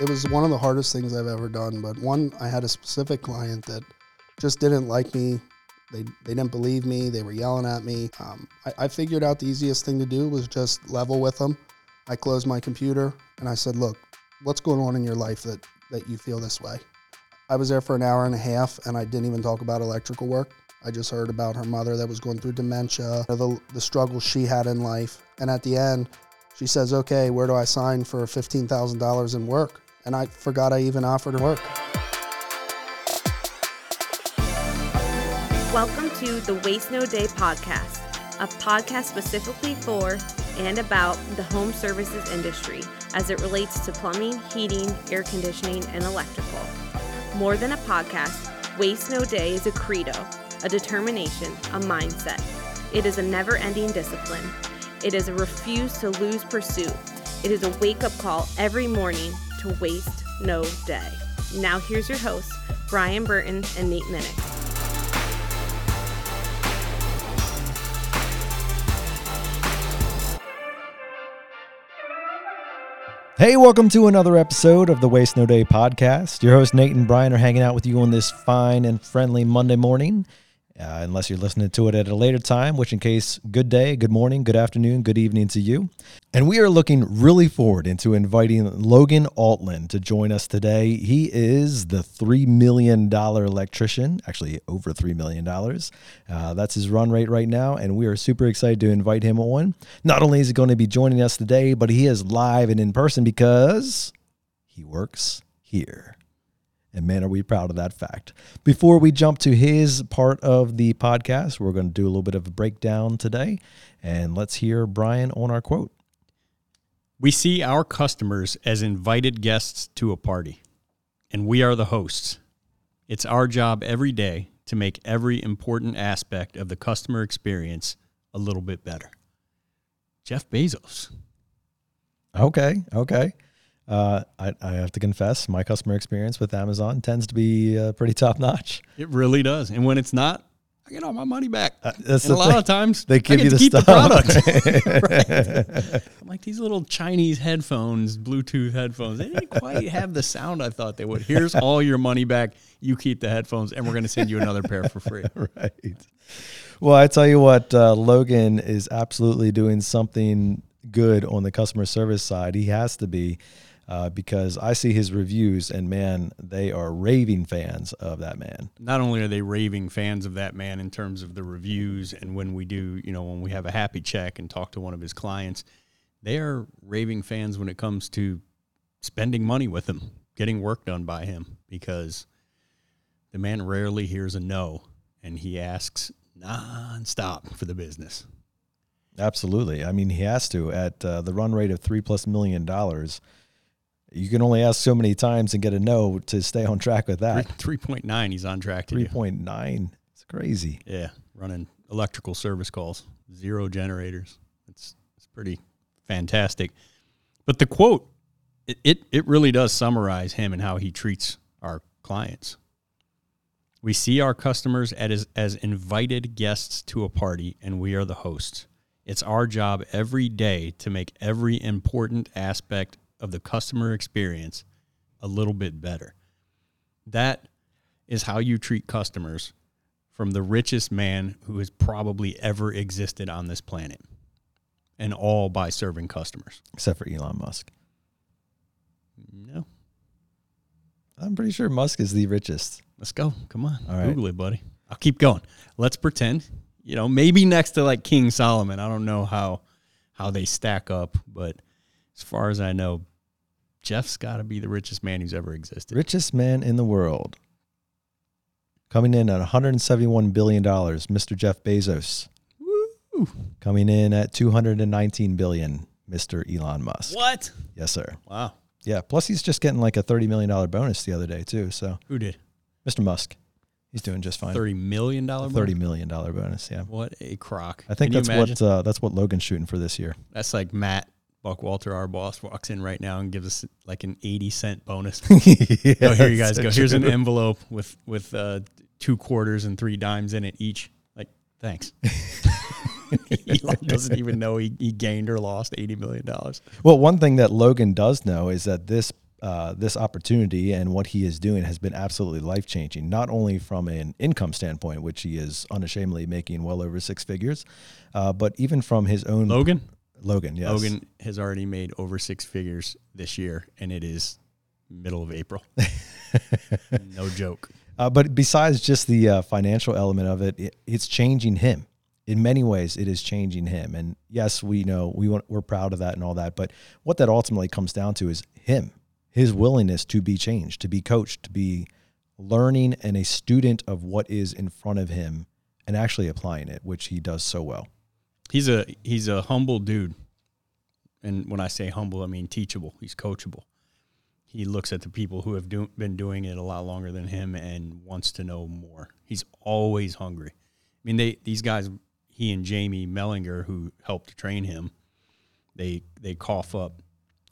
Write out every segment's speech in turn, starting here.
It was one of the hardest things I've ever done. But one, I had a specific client that just didn't like me. They, they didn't believe me. They were yelling at me. Um, I, I figured out the easiest thing to do was just level with them. I closed my computer and I said, Look, what's going on in your life that, that you feel this way? I was there for an hour and a half and I didn't even talk about electrical work. I just heard about her mother that was going through dementia, the, the struggles she had in life. And at the end, she says, Okay, where do I sign for $15,000 in work? And I forgot I even offered work. Welcome to the Waste No Day podcast, a podcast specifically for and about the home services industry as it relates to plumbing, heating, air conditioning, and electrical. More than a podcast, Waste No Day is a credo, a determination, a mindset. It is a never ending discipline. It is a refuse to lose pursuit. It is a wake up call every morning to waste no day. Now, here's your hosts, Brian Burton and Nate Minnick. Hey, welcome to another episode of the Waste No Day podcast. Your host Nate and Brian are hanging out with you on this fine and friendly Monday morning uh, unless you're listening to it at a later time, which in case, good day, good morning, good afternoon, good evening to you. And we are looking really forward into inviting Logan Altland to join us today. He is the $3 million electrician, actually over $3 million. Uh, that's his run rate right now. And we are super excited to invite him on. Not only is he going to be joining us today, but he is live and in person because he works here. And man, are we proud of that fact. Before we jump to his part of the podcast, we're going to do a little bit of a breakdown today. And let's hear Brian on our quote. We see our customers as invited guests to a party, and we are the hosts. It's our job every day to make every important aspect of the customer experience a little bit better. Jeff Bezos. Okay, okay. Uh, I, I, have to confess, my customer experience with Amazon tends to be uh, pretty top notch. It really does. And when it's not, I get all my money back. Uh, that's and a lot of times they give you the keep stuff. the product. I'm like these little Chinese headphones, Bluetooth headphones. They didn't quite have the sound I thought they would. Here's all your money back. You keep the headphones, and we're going to send you another pair for free. right. Well, I tell you what, uh, Logan is absolutely doing something good on the customer service side. He has to be uh, because I see his reviews and man, they are raving fans of that man. Not only are they raving fans of that man in terms of the reviews and when we do, you know, when we have a happy check and talk to one of his clients, they are raving fans when it comes to spending money with him, getting work done by him because the man rarely hears a no and he asks nonstop for the business. Absolutely. I mean, he has to at uh, the run rate of three plus million dollars you can only ask so many times and get a no to stay on track with that. Three point nine, he's on track to Three point nine, it's crazy. Yeah, running electrical service calls, zero generators. It's it's pretty fantastic. But the quote, it, it, it really does summarize him and how he treats our clients. We see our customers as, as invited guests to a party, and we are the hosts. It's our job every day to make every important aspect of the customer experience a little bit better. That is how you treat customers from the richest man who has probably ever existed on this planet. And all by serving customers. Except for Elon Musk. No. I'm pretty sure Musk is the richest. Let's go. Come on. All right. Google it, buddy. I'll keep going. Let's pretend, you know, maybe next to like King Solomon. I don't know how how they stack up, but as far as I know, Jeff's got to be the richest man who's ever existed. Richest man in the world. Coming in at $171 billion, Mr. Jeff Bezos. Woo. Coming in at 219 billion, Mr. Elon Musk. What? Yes, sir. Wow. Yeah. Plus, he's just getting like a $30 million bonus the other day, too. So, who did? Mr. Musk. He's doing just fine. Thirty million dollar thirty million dollar bonus. Yeah. What a crock! I think Can that's what uh, that's what Logan's shooting for this year. That's like Matt Buckwalter, our boss, walks in right now and gives us like an eighty cent bonus. yes, oh, here you guys go. Here's an envelope with with uh, two quarters and three dimes in it each. Like, thanks. Elon doesn't even know he, he gained or lost eighty million dollars. Well, one thing that Logan does know is that this uh, this opportunity and what he is doing has been absolutely life changing. Not only from an income standpoint, which he is unashamedly making well over six figures, uh, but even from his own Logan. Logan, yes. Logan has already made over six figures this year, and it is middle of April. no joke. Uh, but besides just the uh, financial element of it, it, it's changing him in many ways. It is changing him, and yes, we know we want, we're proud of that and all that. But what that ultimately comes down to is him, his willingness to be changed, to be coached, to be learning and a student of what is in front of him, and actually applying it, which he does so well. He's a he's a humble dude, and when I say humble, I mean teachable. He's coachable. He looks at the people who have do, been doing it a lot longer than him and wants to know more. He's always hungry. I mean, they these guys, he and Jamie Mellinger, who helped train him, they they cough up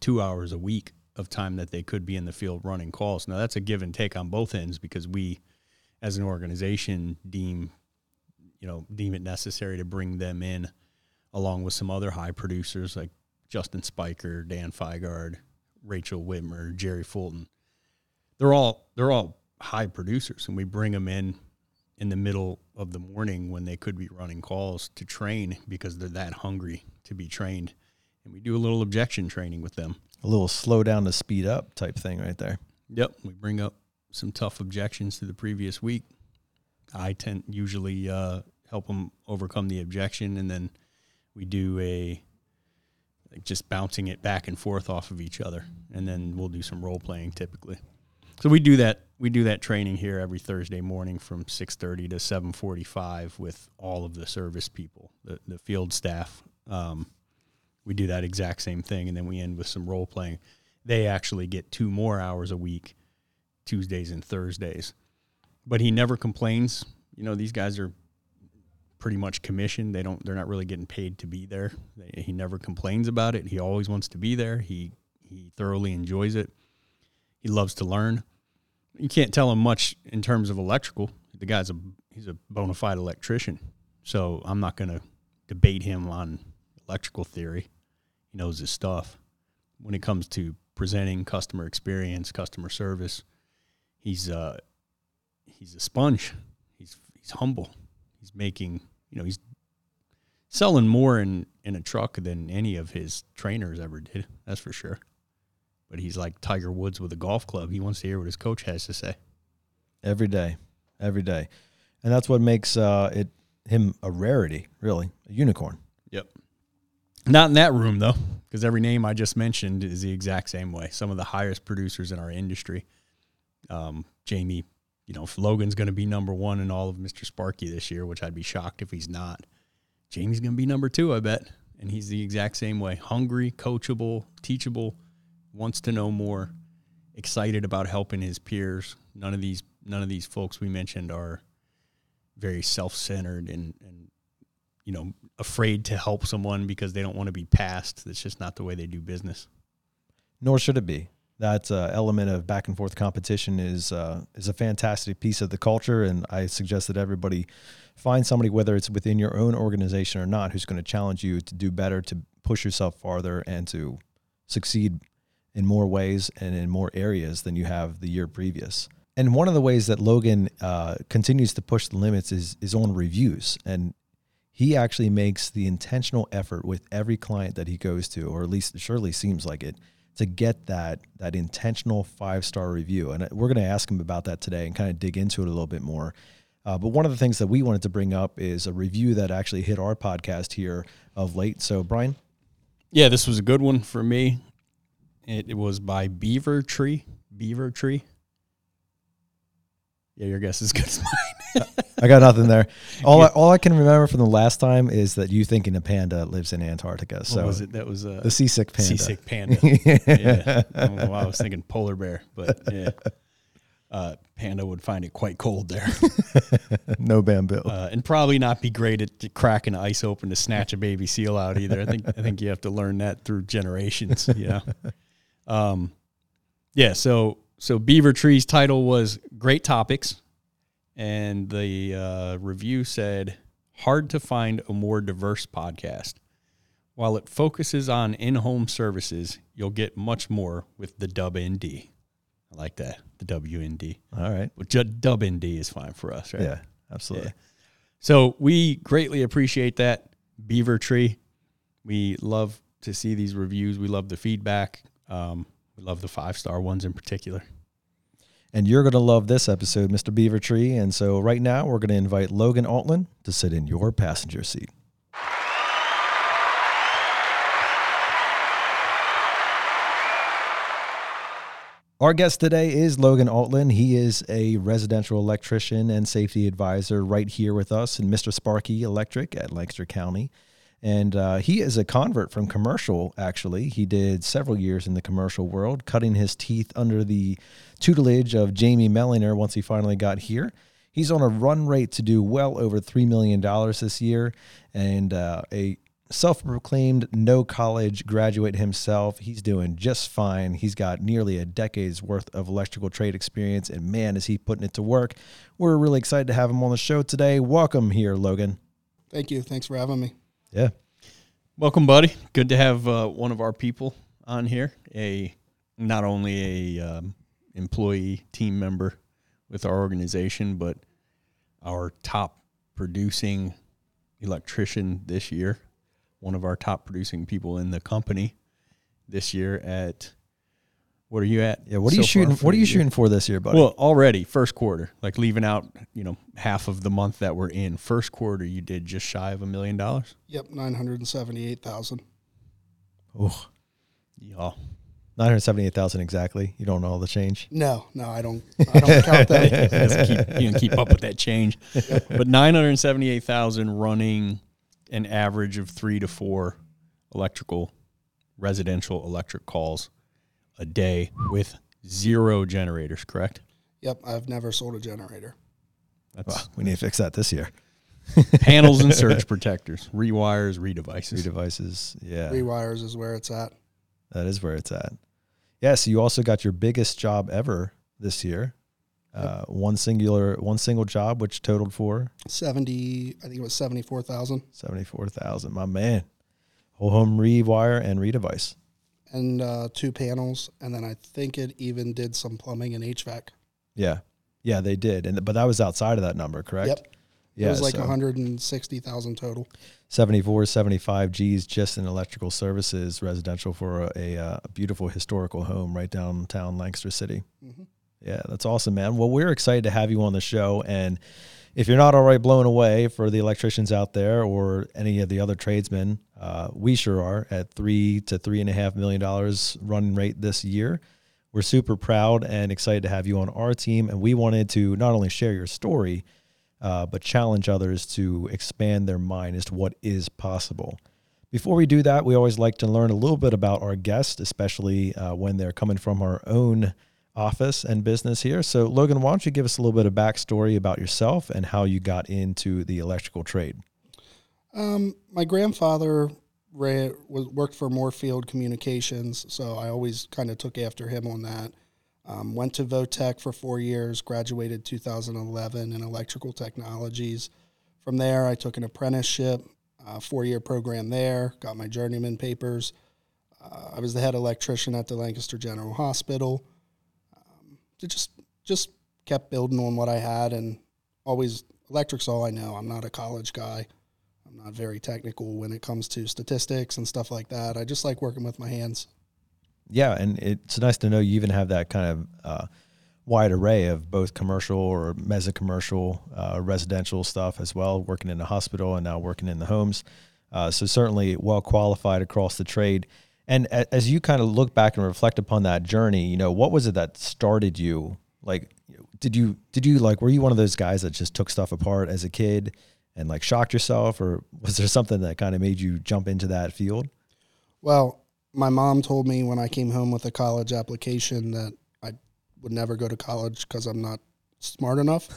two hours a week of time that they could be in the field running calls. Now that's a give and take on both ends because we, as an organization, deem you know deem it necessary to bring them in along with some other high producers like Justin Spiker, Dan Feigard, Rachel Whitmer, Jerry Fulton. They're all they're all high producers, and we bring them in in the middle of the morning when they could be running calls to train because they're that hungry to be trained. And we do a little objection training with them. A little slow down to speed up type thing right there. Yep, we bring up some tough objections to the previous week. I tend usually uh, help them overcome the objection, and then we do a like just bouncing it back and forth off of each other, and then we'll do some role playing typically. So we do that. We do that training here every Thursday morning from six thirty to seven forty five with all of the service people, the the field staff. Um, we do that exact same thing, and then we end with some role playing. They actually get two more hours a week, Tuesdays and Thursdays. But he never complains. You know, these guys are pretty much commissioned. They don't. They're not really getting paid to be there. He never complains about it. He always wants to be there. He he thoroughly enjoys it. He loves to learn. You can't tell him much in terms of electrical. The guy's a he's a bona fide electrician. So I'm not going to debate him on electrical theory. He knows his stuff. When it comes to presenting customer experience, customer service, he's uh he's a sponge. He's he's humble. He's making you know he's selling more in in a truck than any of his trainers ever did. That's for sure. But he's like Tiger Woods with a golf club. He wants to hear what his coach has to say every day, every day, and that's what makes uh, it him a rarity, really, a unicorn. Yep. Not in that room though, because every name I just mentioned is the exact same way. Some of the highest producers in our industry. Um, Jamie, you know, if Logan's going to be number one in all of Mr. Sparky this year, which I'd be shocked if he's not. Jamie's going to be number two, I bet. And he's the exact same way hungry, coachable, teachable, wants to know more, excited about helping his peers. None of these none of these folks we mentioned are very self-centered and, and you know afraid to help someone because they don't want to be passed. That's just not the way they do business. Nor should it be. That uh, element of back and forth competition is uh, is a fantastic piece of the culture, and I suggest that everybody find somebody, whether it's within your own organization or not, who's going to challenge you to do better, to push yourself farther, and to succeed in more ways and in more areas than you have the year previous. And one of the ways that Logan uh, continues to push the limits is is on reviews, and he actually makes the intentional effort with every client that he goes to, or at least it surely seems like it, to get that that intentional five star review. And we're going to ask him about that today and kind of dig into it a little bit more. Uh, but one of the things that we wanted to bring up is a review that actually hit our podcast here of late. So, Brian, yeah, this was a good one for me. It, it was by Beaver Tree. Beaver Tree. Yeah, your guess is good as mine. I got nothing there. All yeah. I, all I can remember from the last time is that you thinking a panda lives in Antarctica. So what was it? That was uh, the seasick panda. Seasick panda. yeah. Well, I was thinking polar bear, but yeah. Uh, panda would find it quite cold there. no bamboo, uh, and probably not be great at cracking ice open to snatch a baby seal out either. I think I think you have to learn that through generations. Yeah, um, yeah. So so Beaver Tree's title was "Great Topics." and the uh, review said, "Hard to find a more diverse podcast." While it focuses on in home services, you'll get much more with the Dub ND. I like that, the WND. All right. But ju- Dub ND is fine for us, right? Yeah, absolutely. So we greatly appreciate that, Beaver Tree. We love to see these reviews. We love the feedback. Um, we love the five star ones in particular. And you're going to love this episode, Mr. Beaver Tree. And so right now we're going to invite Logan Altland to sit in your passenger seat. Our guest today is Logan Altland. He is a residential electrician and safety advisor right here with us in Mr. Sparky Electric at Lancaster County. And uh, he is a convert from commercial, actually. He did several years in the commercial world, cutting his teeth under the tutelage of Jamie Mellinger once he finally got here. He's on a run rate to do well over $3 million this year and uh, a self proclaimed no college graduate himself. He's doing just fine. He's got nearly a decade's worth of electrical trade experience, and man, is he putting it to work. We're really excited to have him on the show today. Welcome here, Logan. Thank you. Thanks for having me. Yeah. Welcome, buddy. Good to have uh, one of our people on here. A not only a um, employee team member with our organization, but our top producing electrician this year. One of our top producing people in the company this year. At what are you at? Yeah. What are you so far shooting? What are you year? shooting for this year, buddy? Well, already first quarter, like leaving out, you know, half of the month that we're in. First quarter, you did just shy of a million dollars. Yep, nine hundred and seventy-eight thousand. oh, Yeah. nine hundred seventy-eight thousand exactly. You don't know all the change. No, no, I don't. I don't count that. Keep, you can keep up with that change. But 978,000 running an average of three to four electrical, residential electric calls a day with zero generators, correct? Yep, I've never sold a generator. That's Well, we need to fix that this year. panels and surge protectors, rewires, redevices. Three devices. Yeah. Rewires is where it's at. That is where it's at. Yeah, so you also got your biggest job ever this year. Uh, one singular, one single job, which totaled for Seventy, I think it was seventy-four thousand, seventy-four thousand. My man, whole home rewire and redevice. And uh, two panels, and then I think it even did some plumbing and HVAC. Yeah, yeah, they did, and but that was outside of that number, correct? Yep. Yeah, it was like so one hundred and sixty thousand total. 74, 75 G's just in electrical services, residential for a, a, uh, beautiful historical home right downtown Lancaster City. Mhm. Yeah, that's awesome, man. Well, we're excited to have you on the show. And if you're not already blown away for the electricians out there or any of the other tradesmen, uh, we sure are at three to three and a half million dollars running rate this year. We're super proud and excited to have you on our team. And we wanted to not only share your story, uh, but challenge others to expand their mind as to what is possible. Before we do that, we always like to learn a little bit about our guests, especially uh, when they're coming from our own office and business here. So, Logan, why don't you give us a little bit of backstory about yourself and how you got into the electrical trade? Um, my grandfather ran, was, worked for Moorfield Communications, so I always kind of took after him on that. Um, went to Votech for four years, graduated 2011 in electrical technologies. From there, I took an apprenticeship, uh, four year program there, got my journeyman papers. Uh, I was the head electrician at the Lancaster General Hospital. It just just kept building on what I had, and always electric's all I know. I'm not a college guy. I'm not very technical when it comes to statistics and stuff like that. I just like working with my hands. Yeah, and it's nice to know you even have that kind of uh, wide array of both commercial or mezza commercial, uh, residential stuff as well, working in the hospital and now working in the homes. Uh, so certainly well qualified across the trade. And as you kind of look back and reflect upon that journey, you know, what was it that started you? Like, did you did you like were you one of those guys that just took stuff apart as a kid and like shocked yourself, or was there something that kind of made you jump into that field? Well, my mom told me when I came home with a college application that I would never go to college because I'm not smart enough.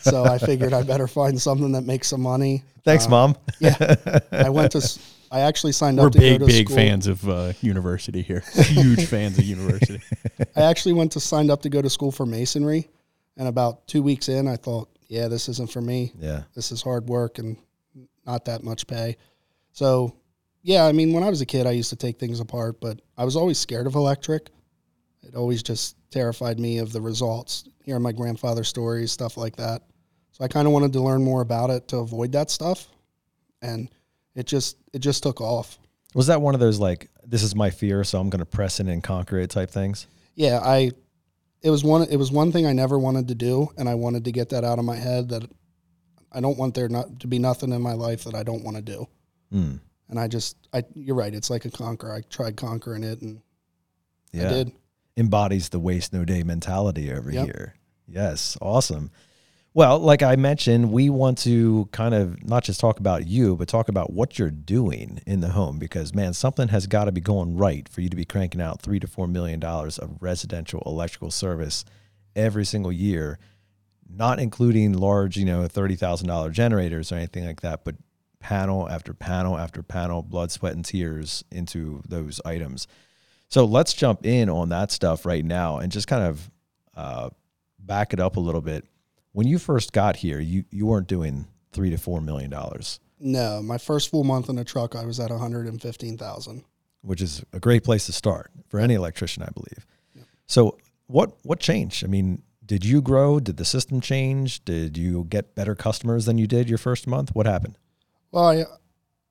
so I figured I better find something that makes some money. Thanks, Um, mom. Yeah, I went to. S- I actually signed We're up to big, go to big school. fans of uh, university here. Huge fans of university. I actually went to signed up to go to school for masonry, and about two weeks in, I thought, yeah, this isn't for me. Yeah. This is hard work and not that much pay. So, yeah, I mean, when I was a kid, I used to take things apart, but I was always scared of electric. It always just terrified me of the results, hearing my grandfather's stories, stuff like that. So I kind of wanted to learn more about it to avoid that stuff, and it just it just took off. Was that one of those like this is my fear, so I'm going to press in and conquer it type things? Yeah, I it was one it was one thing I never wanted to do, and I wanted to get that out of my head that I don't want there not to be nothing in my life that I don't want to do. Mm. And I just I you're right, it's like a conquer. I tried conquering it, and Yeah. I did. embodies the waste no day mentality over Yep. here. Yes, awesome. Well, like I mentioned, we want to kind of not just talk about you, but talk about what you're doing in the home because man, something has got to be going right for you to be cranking out 3 to 4 million dollars of residential electrical service every single year, not including large, you know, $30,000 generators or anything like that, but panel after panel after panel, blood, sweat and tears into those items. So let's jump in on that stuff right now and just kind of uh, back it up a little bit. When you first got here, you, you weren't doing three to four million dollars, No, my first full month in a truck, I was at 115,000. which is a great place to start for any electrician, I believe. So what what changed? I mean, did you grow? Did the system change? Did you get better customers than you did your first month? What happened? Well, I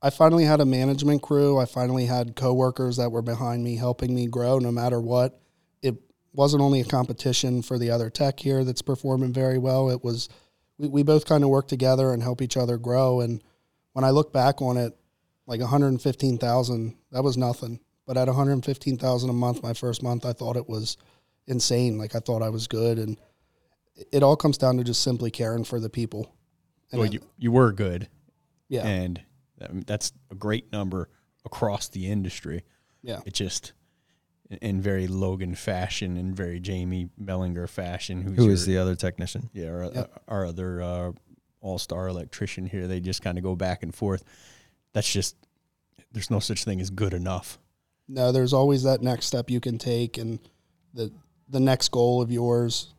I finally had a management crew. I finally had coworkers that were behind me, helping me grow no matter what. Wasn't only a competition for the other tech here that's performing very well. It was we, we both kind of work together and help each other grow. And when I look back on it, like 115,000, that was nothing. But at 115,000 a month, my first month, I thought it was insane. Like I thought I was good, and it all comes down to just simply caring for the people. And well, you, you were good, yeah, and I that's a great number across the industry. yeah. It just in very Logan fashion and very Jamie Mellinger fashion. Who's Who your, the other technician? yeah our, Yep. our other uh, all star electrician here? They just kind of go back and forth. That's just there's no such thing as good enough. No, there's always that next step you can take and the the next goal of yours.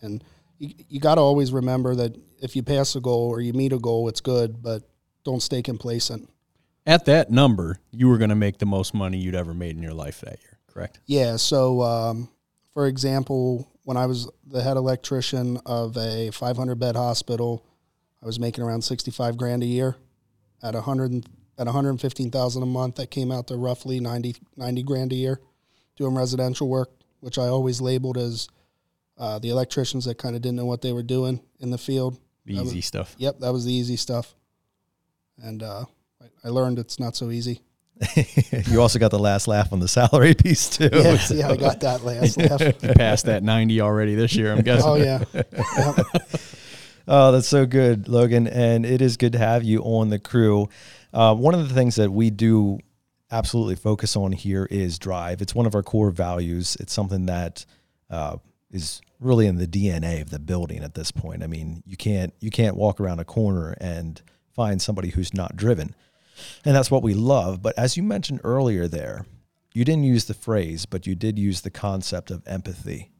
And you, you got to always remember that if you pass a goal or you meet a goal, it's good, but don't stay complacent. At that number, you were going to make the most money you'd ever made in your life that year, correct? Yeah. So, um, for example, when I was the head electrician of a 500 bed hospital, I was making around 65 grand a year. At 100 at 115,000 a month, that came out to roughly 90 90 grand a year, doing residential work, which I always labeled as uh, the electricians that kind of didn't know what they were doing in the field. The That was- easy stuff. Yep, that was the easy stuff, and uh, I, I learned it's not so easy. you also got the last laugh on the salary piece too. Yeah, So- yeah, I got that last laugh. You passed that 90 already this year, I'm guessing. Oh yeah, Yep. Oh, that's so good, Logan. And it is good to have you on the crew. Uh, one of the things that we do absolutely focus on here is drive. It's one of our core values. It's something that uh, is really in the DNA of the building at this point. I mean, you can't you can't walk around a corner and find somebody who's not driven, and that's what we love. But as you mentioned earlier, there, you didn't use the phrase, but you did use the concept of empathy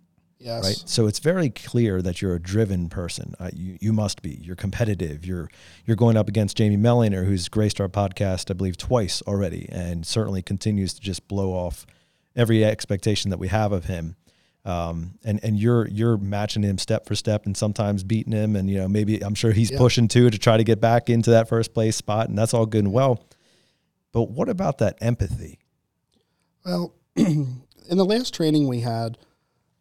yes. right? So it's very clear that you're a driven person. Uh, you you must be. You're competitive. You're you're going up against Jamie Mellinger, who's graced our podcast, I believe, twice already, and certainly continues to just blow off every expectation that we have of him. Um, and and you're you're matching him step for step, and sometimes beating him, and you know maybe I'm sure he's Yeah. pushing too to try to get back into that first place spot, and that's all good and well. But what about that empathy? Well, in the last training we had,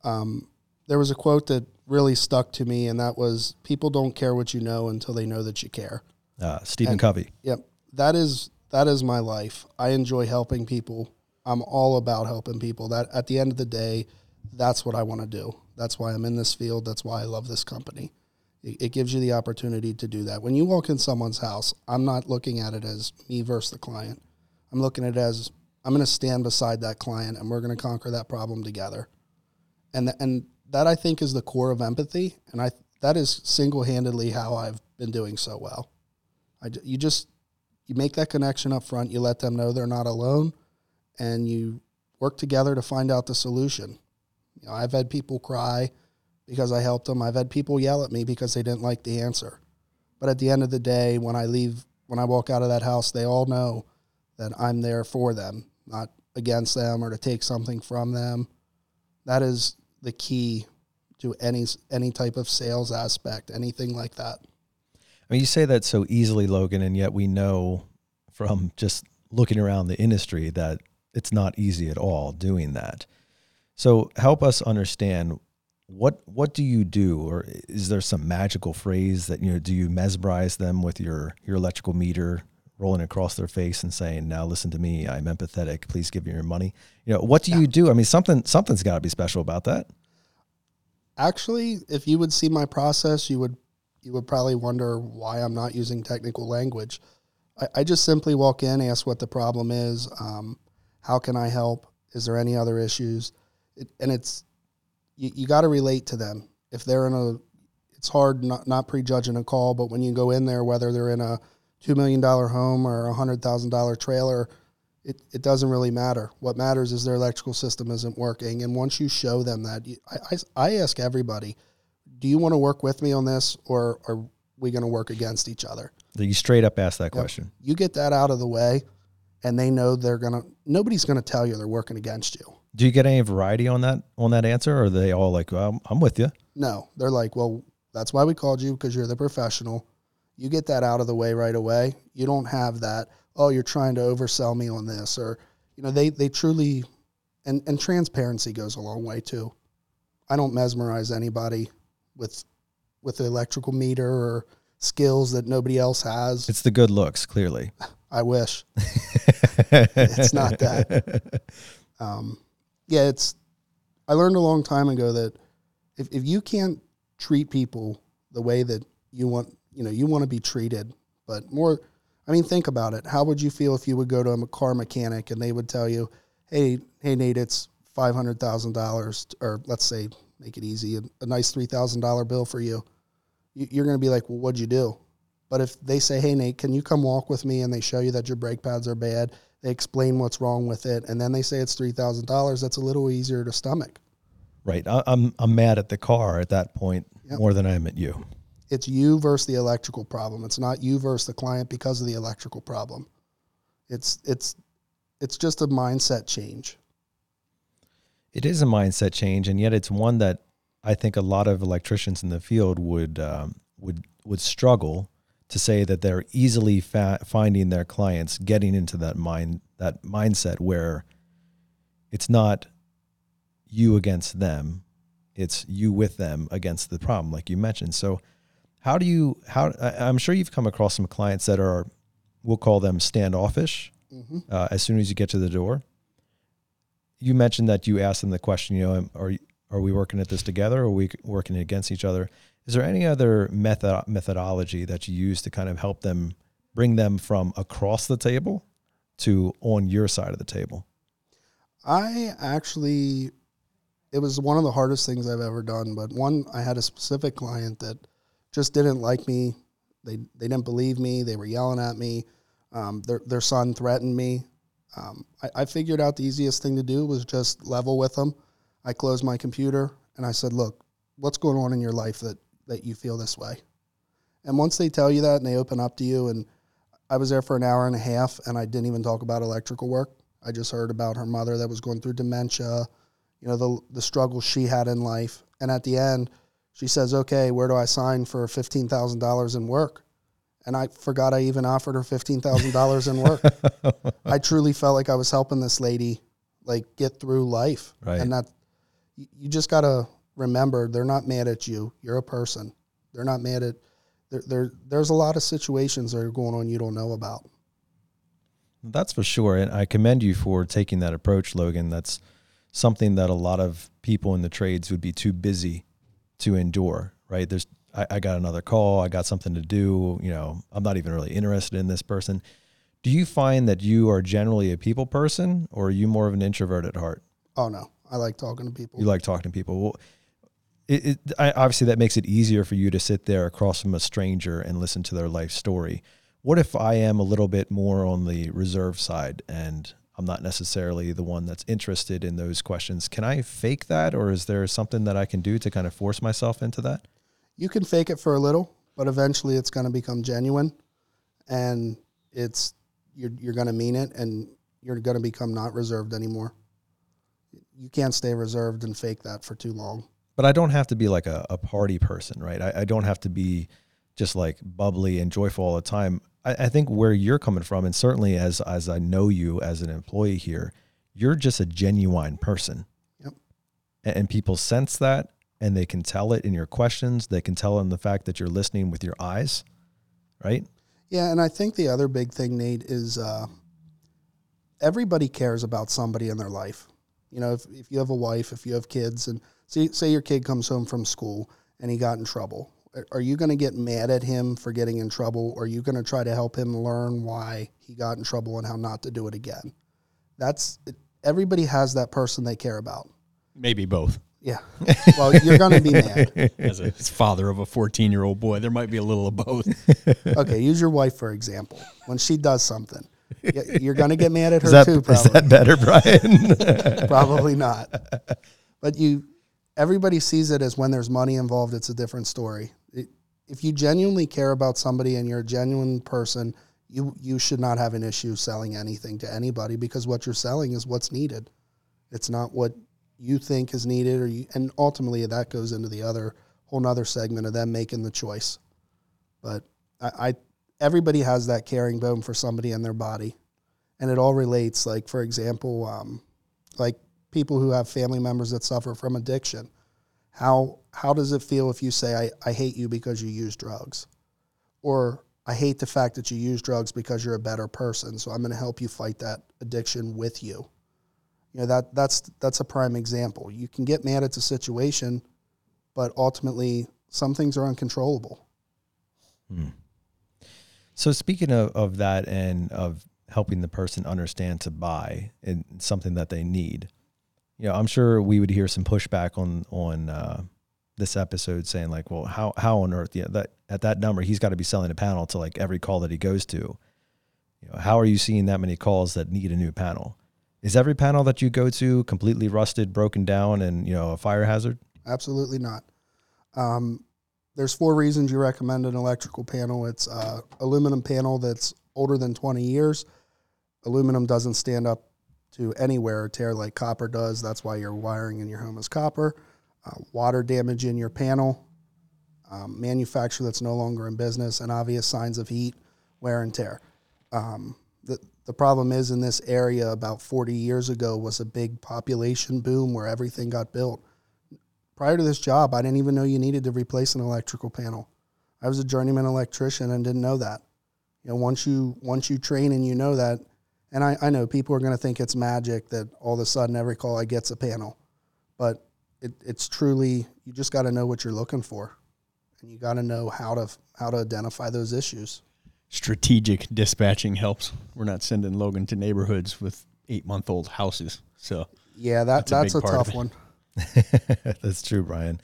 um, there was a quote that really stuck to me, and that was, "People don't care what you know until they know that you care." Uh, Stephen And- Covey. Yep, that is that is my life. I enjoy helping people. I'm all about helping people. That at the end of the day, that's what I want to do. That's why I'm in this field. That's why I love this company. It, it gives you the opportunity to do that. When you walk in someone's house, I'm not looking at it as me versus the client. I'm looking at it as I'm going to stand beside that client and we're going to conquer that problem together. And th- and that I think is the core of empathy. And I that is single handedly how I've been doing so well. I, you just you make that connection up front. You let them know they're not alone, and you work together to find out the solution. You know, I've had people cry because I helped them. I've had people yell at me because they didn't like the answer. But at the end of the day, when I leave, when I walk out of that house, they all know that I'm there for them, not against them or to take something from them. That is the key to any any type of sales aspect, anything like that. I mean, you say that so easily, Logan, and yet we know from just looking around the industry that it's not easy at all doing that. So help us understand what what do you do, or is there some magical phrase that you know? Do you mesmerize them with your your electrical meter rolling across their face and saying, "Now listen to me, I'm empathetic. Please give me your money." You know, what do you do? I mean, something something's got to be special about that. Actually, if you would see my process, you would you would probably wonder why I'm not using technical language. I, I just simply walk in, ask what the problem is, um, how can I help? Is there any other issues? It, and it's you, you got to relate to them. If they're in a, it's hard not not prejudging a call, but when you go in there, whether they're in a two million dollar home or a hundred thousand dollar trailer, it, it doesn't really matter. What matters is their electrical system isn't working. And once you show them that, you, I, I, I ask everybody, do you want to work with me on this or are we going to work against each other? You straight up ask that question. You get that out of the way and they know they're going to, nobody's going to tell you they're working against you. Do you get any variety on that on that answer, or are they all like, well, "I'm with you"? No, they're like, well, that's why we called you because you're the professional. You get that out of the way right away. You don't have that. Oh, you're trying to oversell me on this, or you know, they they truly, and and transparency goes a long way too. I don't mesmerize anybody with with the electrical meter or skills that nobody else has. It's the good looks, clearly. I wish it's not that. Um, yeah, it's. I learned a long time ago that if if you can't treat people the way that you want, you know, you want to be treated, but more. I mean, think about it. How would you feel if you would go to a car mechanic and they would tell you, "Hey, hey, Nate, it's five hundred thousand dollars, or let's say, make it easy, a, a nice three thousand dollar bill for you." you you're going to be like, "Well, what'd you do?" But if they say, "Hey, Nate, can you come walk with me?" and they show you that your brake pads are bad, they explain what's wrong with it, and then they say it's three thousand dollars. That's a little easier to stomach. Right. I, I'm I'm mad at the car at that point Yep. more than I am at you. It's you versus the electrical problem. It's not you versus the client because of the electrical problem. It's it's it's just a mindset change. It is a mindset change, and yet it's one that I think a lot of electricians in the field would um, would would struggle to say that they're easily fa- finding their clients getting into that mind that mindset where it's not you against them, it's you with them against the problem, like you mentioned. So, how do you how I- I'm sure you've come across some clients that are we'll call them standoffish hmm uh, as soon as you get to the door. You mentioned that you asked them the question, you know, are are we working at this together or are we working against each other? Is there any other method methodology that you use to kind of help them bring them from across the table to on your side of the table? I actually, it was one of the hardest things I've ever done. But one, I had a specific client that just didn't like me. They they didn't believe me. They were yelling at me. Um, their their son threatened me. Um, I, I figured out the easiest thing to do was just level with them. I closed my computer and I said, "Look, what's going on in your life that that you feel this way?" And once they tell you that and they open up to you, and I was there for an hour and a half, and I didn't even talk about electrical work. I just heard about her mother that was going through dementia, you know, the the struggles she had in life. And at the end, she says, "Okay, where do I sign for fifteen thousand dollars in work?" And I forgot I even offered her fifteen thousand dollars in work. I truly felt like I was helping this lady, like get through life. Right. And that you you just gotta remember, they're not mad at you. You're a person. They're not mad at. There, there, there's a lot of situations that are going on you don't know about. That's for sure. And I commend you for taking that approach, Logan. That's something that a lot of people in the trades would be too busy to endure, right? There's, I, I got another call. I got something to do. You know, I'm not even really interested in this person. Do you find that you are generally a people person or are you more of an introvert at heart? Oh no, I like talking to people. You like talking to people. Well, it, it I, obviously that makes it easier for you to sit there across from a stranger and listen to their life story. What if I am a little bit more on the reserve side and I'm not necessarily the one that's interested in those questions? Can I fake that, or is there something that I can do to kind of force myself into that? you can fake it for a little, but eventually it's going to become genuine, and it's you're you're going to mean it, and you're going to become not reserved anymore. You can't stay reserved and fake that for too long. But I don't have to be like a, a party person, right? I, I don't have to be just like bubbly and joyful all the time. I, I think where you're coming from, and certainly as as I know you as an employee here, you're just a genuine person. Yep. And, and people sense that and they can tell it in your questions. They can tell in the fact that you're listening with your eyes, right? Yeah, and I think the other big thing, Nate, is uh, everybody cares about somebody in their life. You know, if, if you have a wife, if you have kids, and say, say your kid comes home from school and he got in trouble, are- you going to get mad at him for getting in trouble, or are you going to try to help him learn why he got in trouble and how not to do it again? That's everybody has that person they care about. Maybe both. Yeah. Well, you're going to be mad. As a father of a 14 year old boy, there might be a little of both. Okay, use your wife for example. When she does something, you're going to get mad at her Is that, too. is that better, Brian? probably not. But you, everybody sees it as when there's money involved, it's a different story. It, if you genuinely care about somebody and you're a genuine person, you you should not have an issue selling anything to anybody because what you're selling is what's needed. It's not what you think is needed, or you, and ultimately that goes into the other whole nother segment of them making the choice. But I, I everybody has that caring bone for somebody in their body, and it all relates. Like for example, um, like people who have family members that suffer from addiction. How how does it feel if you say I, I hate you because you use drugs? Or I hate the fact that you use drugs because you're a better person, so I'm going to help you fight that addiction with you. You know that that's that's a prime example. You can get mad at the situation, but ultimately some things are uncontrollable. Hmm. So speaking of, of that and of helping the person understand to buy and something that they need, you know, I'm sure we would hear some pushback on on uh, this episode saying like, well, how how on earth, yeah, that at that number he's got to be selling a panel to like every call that he goes to. You know, how are you seeing that many calls that need a new panel? Is every panel that you go to completely rusted, broken down, and you know a fire hazard? Absolutely not. Um, there's four reasons you recommend an electrical panel. It's uh, aluminum panel that's older than 20 years. Aluminum doesn't stand up to anywhere tear like copper does. That's why your wiring in your home is copper. Uh, water damage in your panel, um, manufacturer that's no longer in business, and obvious signs of heat, wear and tear. Um, the, the problem is in this area about 40 years ago was a big population boom where everything got built prior to this job, I didn't even know you needed to replace an electrical panel. I was a journeyman electrician and didn't know that. You know, once you once you train and you know that, and I, I know people are going to think it's magic that all of a sudden every call I get's a panel, but it, it's truly you just got to know what you're looking for, and you got to know how to how to identify those issues. Strategic dispatching helps. We're not sending Logan to neighborhoods with eight month old houses. So Yeah, that That's a that's a, big tough one. That's true, Brian.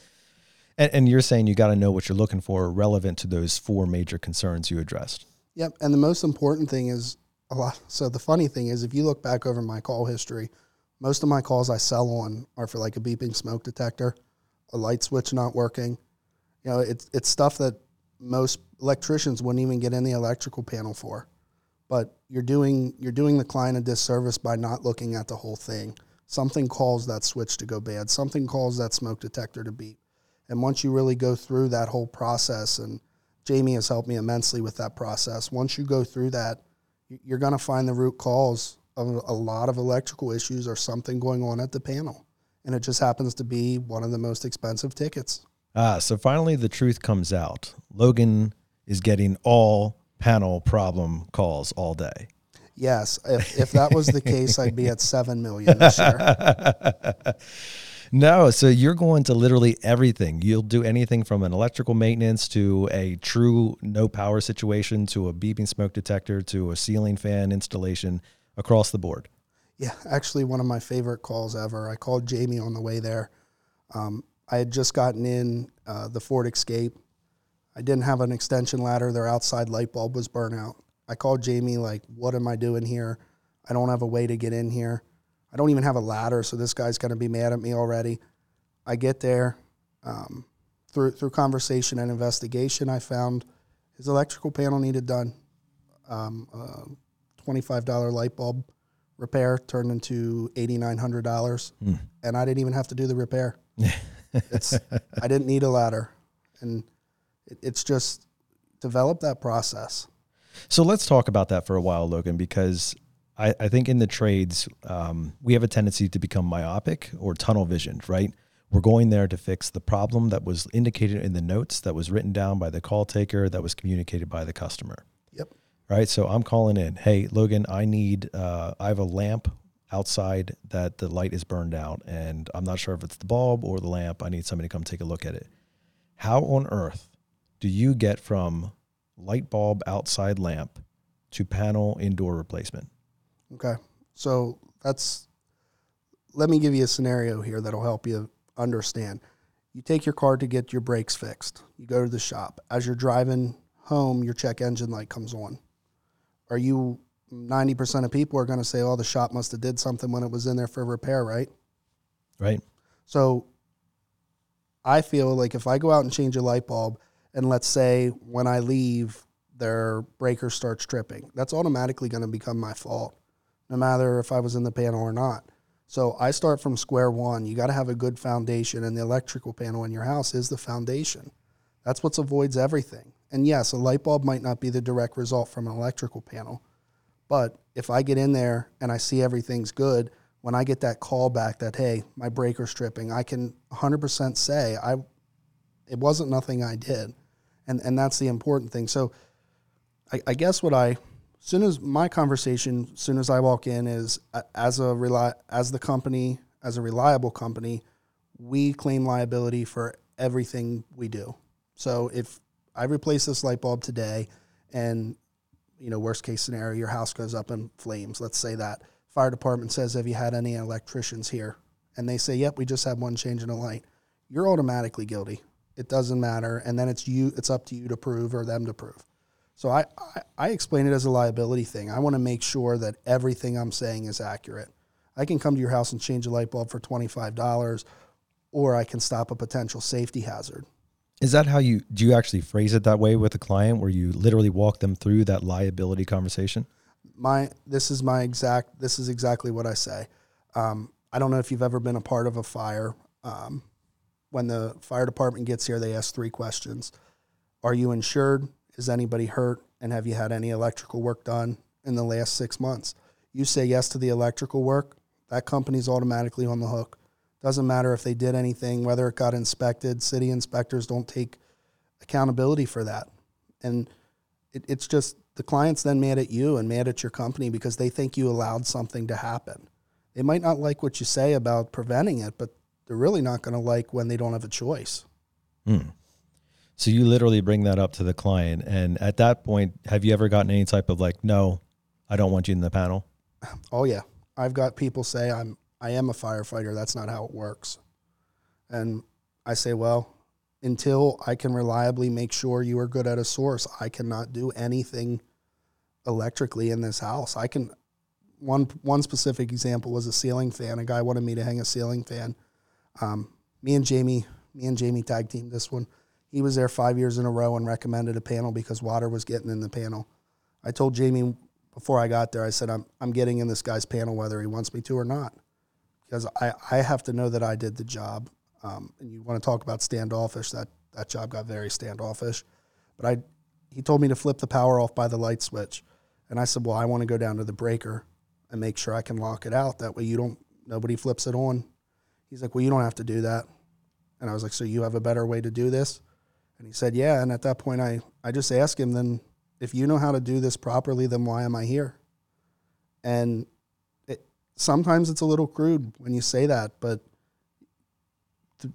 And, and you're saying you got to know what you're looking for relevant to those four major concerns you addressed. Yep. And the most important thing is a lot. So the funny thing is, if you look back over my call history, most of my calls I sell on are for like a beeping smoke detector, a light switch not working. You know, it's it's stuff that most electricians wouldn't even get in the electrical panel for. But you're doing you're doing the client a disservice by not looking at the whole thing. Something calls that switch to go bad. Something calls that smoke detector to beep. And once you really go through that whole process, and Jamie has helped me immensely with that process. Once you go through that, you're going to find the root cause of a lot of electrical issues or something going on at the panel. And it just happens to be one of the most expensive tickets. Ah, so finally the truth comes out. Logan is getting all panel problem calls all day. Yes, if, if that was the case, I'd be at 7 million this year. No, so you're going to literally everything. You'll do anything from an electrical maintenance to a true no power situation to a beeping smoke detector to a ceiling fan installation across the board. Yeah, actually, one of my favorite calls ever. I called Jamie on the way there. Um, I had just gotten in uh, the Ford Escape. I didn't have an extension ladder. Their outside light bulb was burnt out. I called Jamie, like, what am I doing here? I don't have a way to get in here. I don't even have a ladder, so this guy's going to be mad at me already. I get there. Um, through, through conversation and investigation, I found his electrical panel needed done. Um, uh, $25 light bulb repair turned into $8,900. And I didn't even have to do the repair. it's, I didn't need a ladder. And it, it's just develop that process. So let's talk about that for a while, Logan, because I, I think in the trades, um, we have a tendency to become myopic or tunnel visioned, right? We're going there to fix the problem that was indicated in the notes, that was written down by the call taker, that was communicated by the customer, Yep. right? So I'm calling in, hey, Logan, I need, uh, I have a lamp outside that the light is burned out, and I'm not sure if it's the bulb or the lamp. I need somebody to come take a look at it. How on earth do you get from light bulb outside lamp to panel indoor replacement? Okay. So that's, let me give you a scenario here that'll help you understand. You take your car to get your brakes fixed. You go to the shop. As you're driving home, your check engine light comes on. Are you 90% of people are going to say, oh, the shop must have did something when it was in there for repair, right? Right? So I feel like if I go out and change a light bulb, and let's say when I leave, their breaker starts tripping, that's automatically going to become my fault, no matter if I was in the panel or not. So I start from square one. You got to have a good foundation, and the electrical panel in your house is the foundation. That's what avoids everything. And yes, a light bulb might not be the direct result from an electrical panel, but if I get in there and I see everything's good, when I get that call back that hey, my breaker's tripping, I can 100% say I it wasn't nothing I did, and and that's the important thing. So, I, I guess what I soon as my conversation, soon as I walk in, is as a reli- as the company as a reliable company, we claim liability for everything we do. So if I replace this light bulb today, and you know worst case scenario, your house goes up in flames. Let's say that fire department says, "Have you had any electricians here?" And they say, "Yep, we just had one changing a light." You're automatically guilty. It doesn't matter, and then it's you. It's up to you to prove or them to prove. So I, I, I explain it as a liability thing. I want to make sure that everything I'm saying is accurate. I can come to your house and change a light bulb for twenty five dollars, or I can stop a potential safety hazard. Is that how you do you actually phrase it that way with a client where you literally walk them through that liability conversation? my this is my exact this is exactly what I say. Um, I don't know if you've ever been a part of a fire. Um, when the fire department gets here, they ask three questions: Are you insured? Is anybody hurt? And have you had any electrical work done in the last six months? You say yes to the electrical work, that company's automatically on the hook. Doesn't matter if they did anything, whether it got inspected. City inspectors don't take accountability for that, and it, it's just the client's then mad at you and mad at your company because they think you allowed something to happen. They might not like what you say about preventing it, but they're really not going to like when they don't have a choice. Hmm. So you literally bring that up to the client, and at that point, have you ever gotten any type of like, no, I don't want you in the panel? Oh yeah, I've got people say I'm I am a firefighter. That's not how it works, and I say, well, until I can reliably make sure you are good at a source, I cannot do anything electrically in this house. I can one one specific example was a ceiling fan. A guy wanted me to hang a ceiling fan. Um, me and Jamie, me and Jamie tag teamed this one. He was there five years in a row and recommended a panel because water was getting in the panel. I told Jamie before I got there, I said, I'm, I'm getting in this guy's panel whether he wants me to or not. Because I, I have to know that I did the job. Um, and you want to talk about standoffish, that, that job got very standoffish. But I, he told me to flip the power off by the light switch. And I said, well, I want to go down to the breaker and make sure I can lock it out. That way you don't, nobody flips it on. He's like, well, you don't have to do that. And I was like, so you have a better way to do this? And he said, yeah. And at that point, I, I just asked him, then if you know how to do this properly, then why am I here? And it, sometimes it's a little crude when you say that, but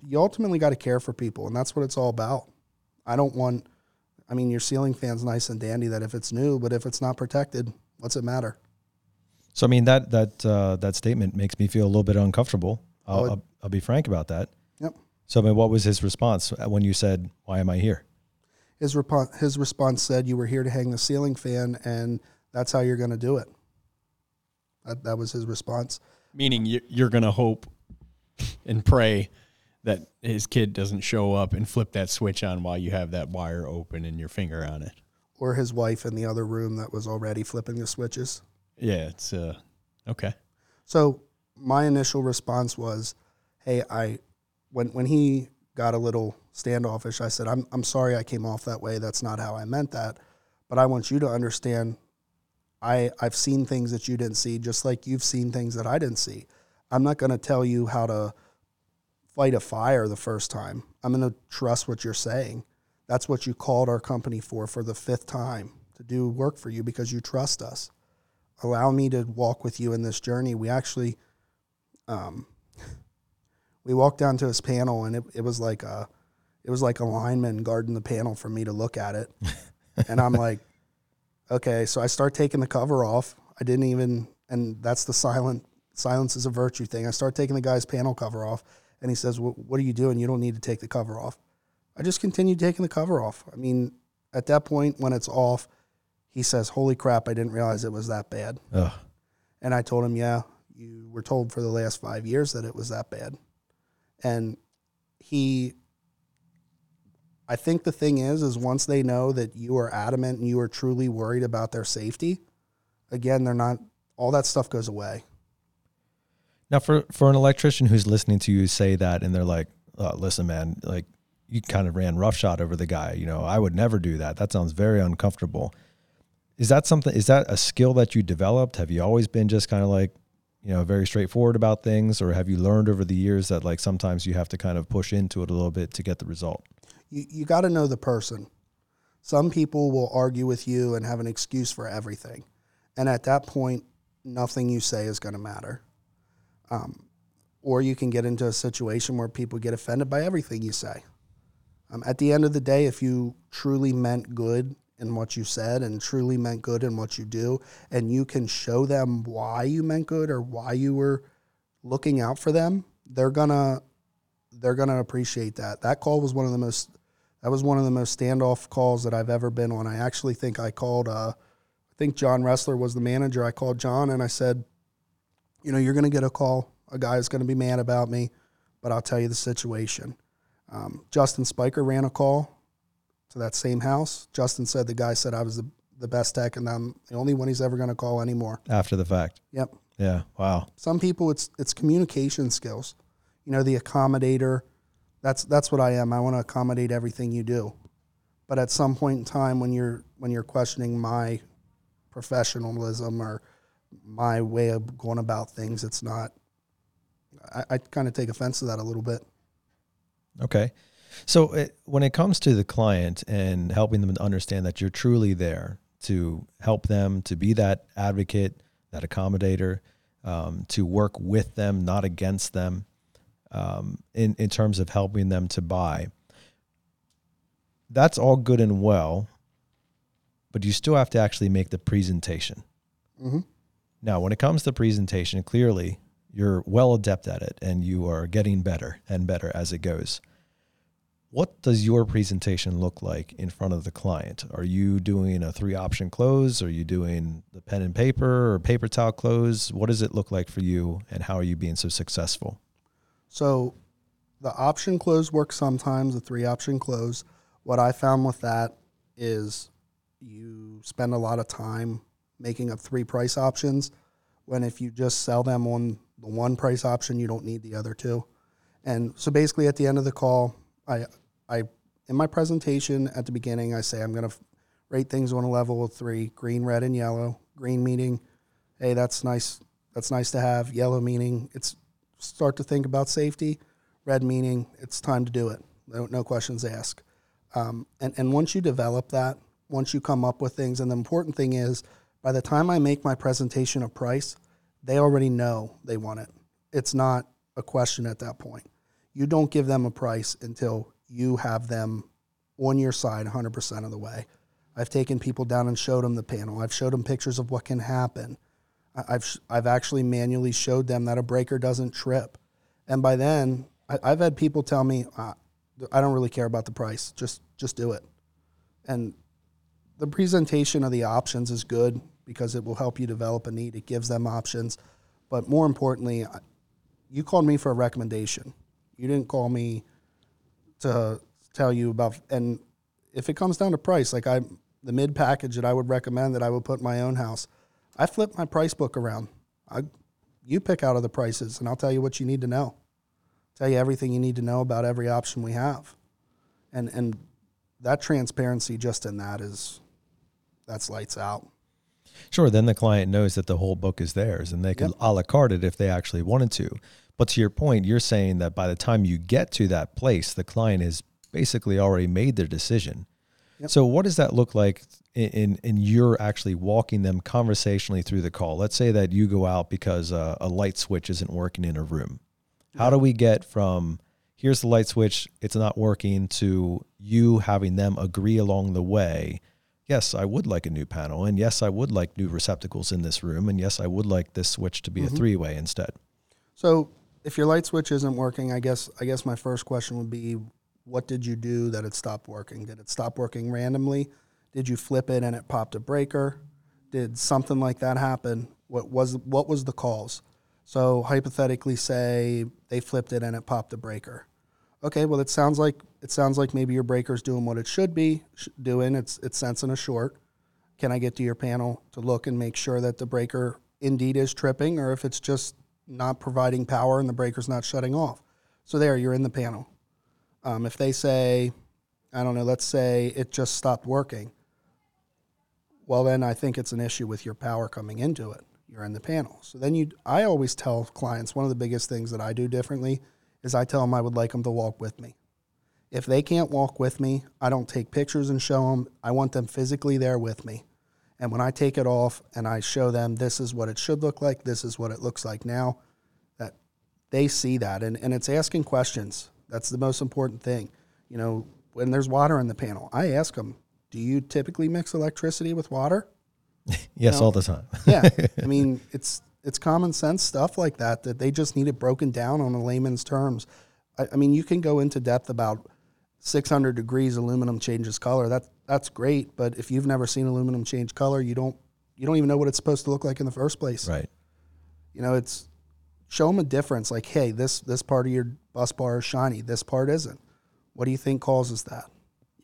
you ultimately got to care for people. And that's what it's all about. I don't want, I mean, your ceiling fan's nice and dandy that if it's new, but if it's not protected, what's it matter? So I mean that that uh, that statement makes me feel a little bit uncomfortable. I'll, Oh, I'll, I'll be frank about that. Yep. So I mean, what was his response when you said, "Why am I here?" His, repo- his response said, You were here to hang the ceiling fan, and that's how you're going to do it. That, that was his response. Meaning you- you're going to hope and pray that his kid doesn't show up and flip that switch on while you have that wire open and your finger on it. Or his wife in the other room that was already flipping the switches. Yeah, it's uh okay. So my initial response was, "Hey, I when when he got a little standoffish, I said, "I'm I'm sorry I came off that way. That's not how I meant that, but I want you to understand I I've seen things that you didn't see just like you've seen things that I didn't see. I'm not going to tell you how to fight a fire the first time. I'm going to trust what you're saying. That's what you called our company for for the fifth time to do work for you because you trust us. Allow me to walk with you in this journey. We actually, um, we walked down to his panel and it, it was like a, it was like a lineman guarding the panel for me to look at it. and I'm like, okay. So I start taking the cover off. I didn't even, and that's the silent, silence is a virtue thing. I start taking the guy's panel cover off and he says, "Wh- what are you doing? You don't need to take the cover off. I just continued taking the cover off. I mean, at that point when it's off, he says, "Holy crap! I didn't realize it was that bad." Ugh. And I told him, "Yeah, you were told for the last five years that it was that bad." And he, I think the thing is, is once they know that you are adamant and you are truly worried about their safety, again, they're not. All that stuff goes away. Now, for for an electrician who's listening to you say that, and they're like, oh, "Listen, man, like you kind of ran roughshod over the guy. You know, I would never do that. That sounds very uncomfortable." Is that something? Is that a skill that you developed? Have you always been just kind of like, you know, very straightforward about things, or have you learned over the years that like sometimes you have to kind of push into it a little bit to get the result? you, you got to know the person. Some people will argue with you and have an excuse for everything. And at that point, nothing you say is going to matter. Um, or you can get into a situation where people get offended by everything you say. Um, at the end of the day, if you truly meant good in what you said and truly meant good in what you do, and you can show them why you meant good or why you were looking out for them, they're gonna they're gonna appreciate that. That call was one of the most that was one of the most standoff calls that I've ever been on. I actually think I called uh, I think John Wrestler was the manager. I called John and I said, you know, you're gonna get a call. A guy's gonna be mad about me, but I'll tell you the situation. Um, Justin Spiker ran a call to that same house. Justin said the guy said I was the, the best tech and I'm the only one he's ever gonna call anymore. After the fact, Yep. yeah, wow, Some people it's it's communication skills. You know, the accommodator. That's that's what I am. I want to accommodate everything you do. But at some point in time when you're when you're questioning my professionalism or my way of going about things, it's not I, I kind of take offense to that a little bit. Okay. So it, when it comes to the client and helping them to understand that you're truly there to help them, to be that advocate, that accommodator, um, to work with them, not against them, um, in, in terms of helping them to buy, that's all good and well, but you still have to actually make the presentation. hmm Now, when it comes to presentation, clearly you're well adept at it and you are getting better and better as it goes. What does your presentation look like in front of the client? Are you doing a three option close? Are you doing the pen and paper or paper towel close? What does it look like for you and how are you being so successful? So the option close works sometimes, the three option close. What I found with that is you spend a lot of time making up three price options when if you just sell them on the one price option, you don't need the other two. And so basically at the end of the call, I I in my presentation at the beginning, I say I'm going to rate things on a level of 3, green, red and yellow. Green meaning hey, that's nice. That's nice to have. Yellow meaning it's start to think about safety. Red meaning it's time to do it. No, no questions asked. Um, and, and once you develop that, once you come up with things, and the important thing is, by the time I make my presentation of price, they already know they want it. It's not a question at that point. You don't give them a price until you have them on your side 100% of the way. I've taken people down and showed them the panel. I've showed them pictures of what can happen. I've I've actually manually showed them that a breaker doesn't trip, and by then I, I've had people tell me, "I don't really care about the price. Just just do it." And the presentation of the options is good because it will help you develop a need. It gives them options, but more importantly, you called me for a recommendation. You didn't call me to tell you about. And if it comes down to price, like I, the mid package that I would recommend that I would put in my own house, I flip my price book around. I, you pick out of the prices, and I'll tell you what you need to know. Tell you everything you need to know about every option we have, and and that transparency just in that is that's lights out. Sure, then the client knows that the whole book is theirs and they can Yep. a la carte it if they actually wanted to. But to your point, you're saying that by the time you get to that place, the client has basically already made their decision. Yep. So what does that look like in, in, in you're actually walking them conversationally through the call? Let's say that you go out because uh, a light switch isn't working in a room. How do we get from here's the light switch, it's not working to you having them agree along the way yes, I would like a new panel, and yes, I would like new receptacles in this room, and yes, I would like this switch to be Mm-hmm. a three way instead. So if your light switch isn't working, I guess I guess my first question would be, what did you do that it stopped working? Did it stop working randomly? Did you flip it and it popped a breaker? Did something like that happen? What was what was the cause? So hypothetically, say they flipped it and it popped a breaker. Okay, well it sounds like it sounds like maybe your breaker's doing what it should be sh- doing. It's it's sensing a short. Can I get to your panel to look and make sure that the breaker indeed is tripping, or if it's just not providing power and the breaker's not shutting off? So there, you're in the panel. Um, if they say, I don't know, let's say it just stopped working, well then I think it's an issue with your power coming into it. You're in the panel. So then you, I always tell clients one of the biggest things that I do differently is I tell them I would like them to walk with me. If they can't walk with me, I don't take pictures and show them. I want them physically there with me. And when I take it off and I show them this is what it should look like, this is what it looks like now, that they see that. And, and it's asking questions. That's the most important thing. You know, when there's water in the panel, I ask them, do you typically mix electricity with water? Yes, all the time. Yeah. I mean, it's it's common sense stuff like that that they just need it broken down on a layman's terms. I, I mean, you can go into depth about 600 degrees aluminum changes color. That that's great, but if you've never seen aluminum change color, you don't you don't even know what it's supposed to look like in the first place. right. You know, it's show them a difference. Like, hey, this this part of your bus bar is shiny. This part isn't. What do you think causes that?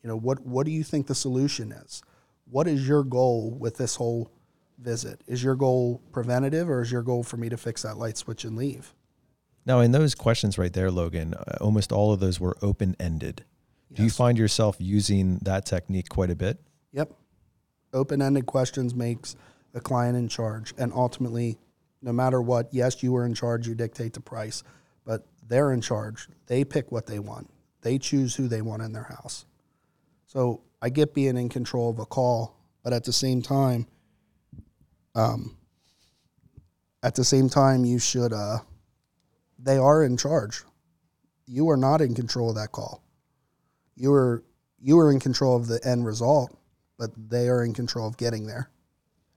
You know, what what do you think the solution is? What is your goal with this whole visit? Is your goal preventative, or is your goal for me to fix that light switch and leave? Now, in those questions right there, Logan, uh, almost all of those were open ended. Do you find yourself using that technique quite a bit? Yep. Open ended questions makes the client in charge. And ultimately, no matter what, yes, you are in charge, you dictate the price, but they're in charge. They pick what they want, they choose who they want in their house. So I get being in control of a call, but at the same time, um, at the same time, you should, uh, they are in charge. You are not in control of that call. You are, you are in control of the end result but they are in control of getting there.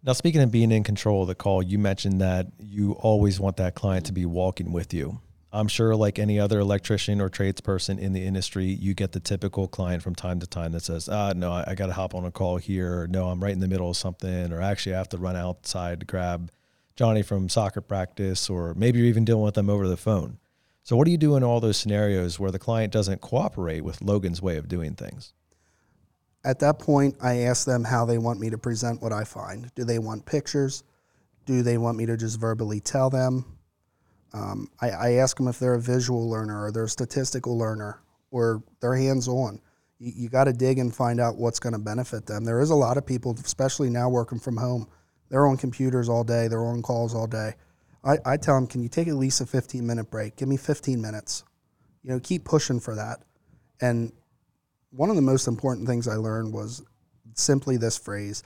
Now, speaking of being in control of the call, you mentioned that you always want that client to be walking with you. I'm sure, like any other electrician or tradesperson in the industry, you get the typical client from time to time that says, "Ah, no, I, I got to hop on a call here. Or, no, I'm right in the middle of something, or actually, I have to run outside to grab Johnny from soccer practice, or maybe you're even dealing with them over the phone." So, what do you do in all those scenarios where the client doesn't cooperate with Logan's way of doing things? At that point, I ask them how they want me to present what I find. Do they want pictures? Do they want me to just verbally tell them? Um, I, I ask them if they're a visual learner or they're a statistical learner or they're hands on. You, you got to dig and find out what's going to benefit them. There is a lot of people, especially now working from home, they're on computers all day, they're on calls all day. I, I tell them, can you take at least a 15 minute break? Give me 15 minutes. You know, keep pushing for that. And one of the most important things I learned was simply this phrase.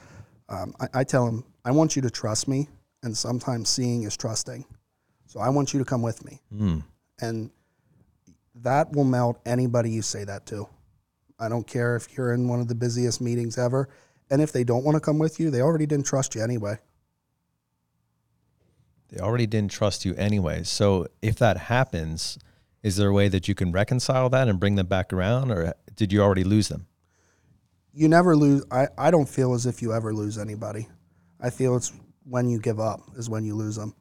Um, I, I tell them, I want you to trust me, and sometimes seeing is trusting. So I want you to come with me. And that will melt anybody you say that to. I don't care if you're in one of the busiest meetings ever. And if they don't want to come with you, they already didn't trust you anyway. They already didn't trust you anyway. So if that happens, is there a way that you can reconcile that and bring them back around, or did you already lose them? You never lose. I, I don't feel as if you ever lose anybody. I feel it's when you give up is when you lose them.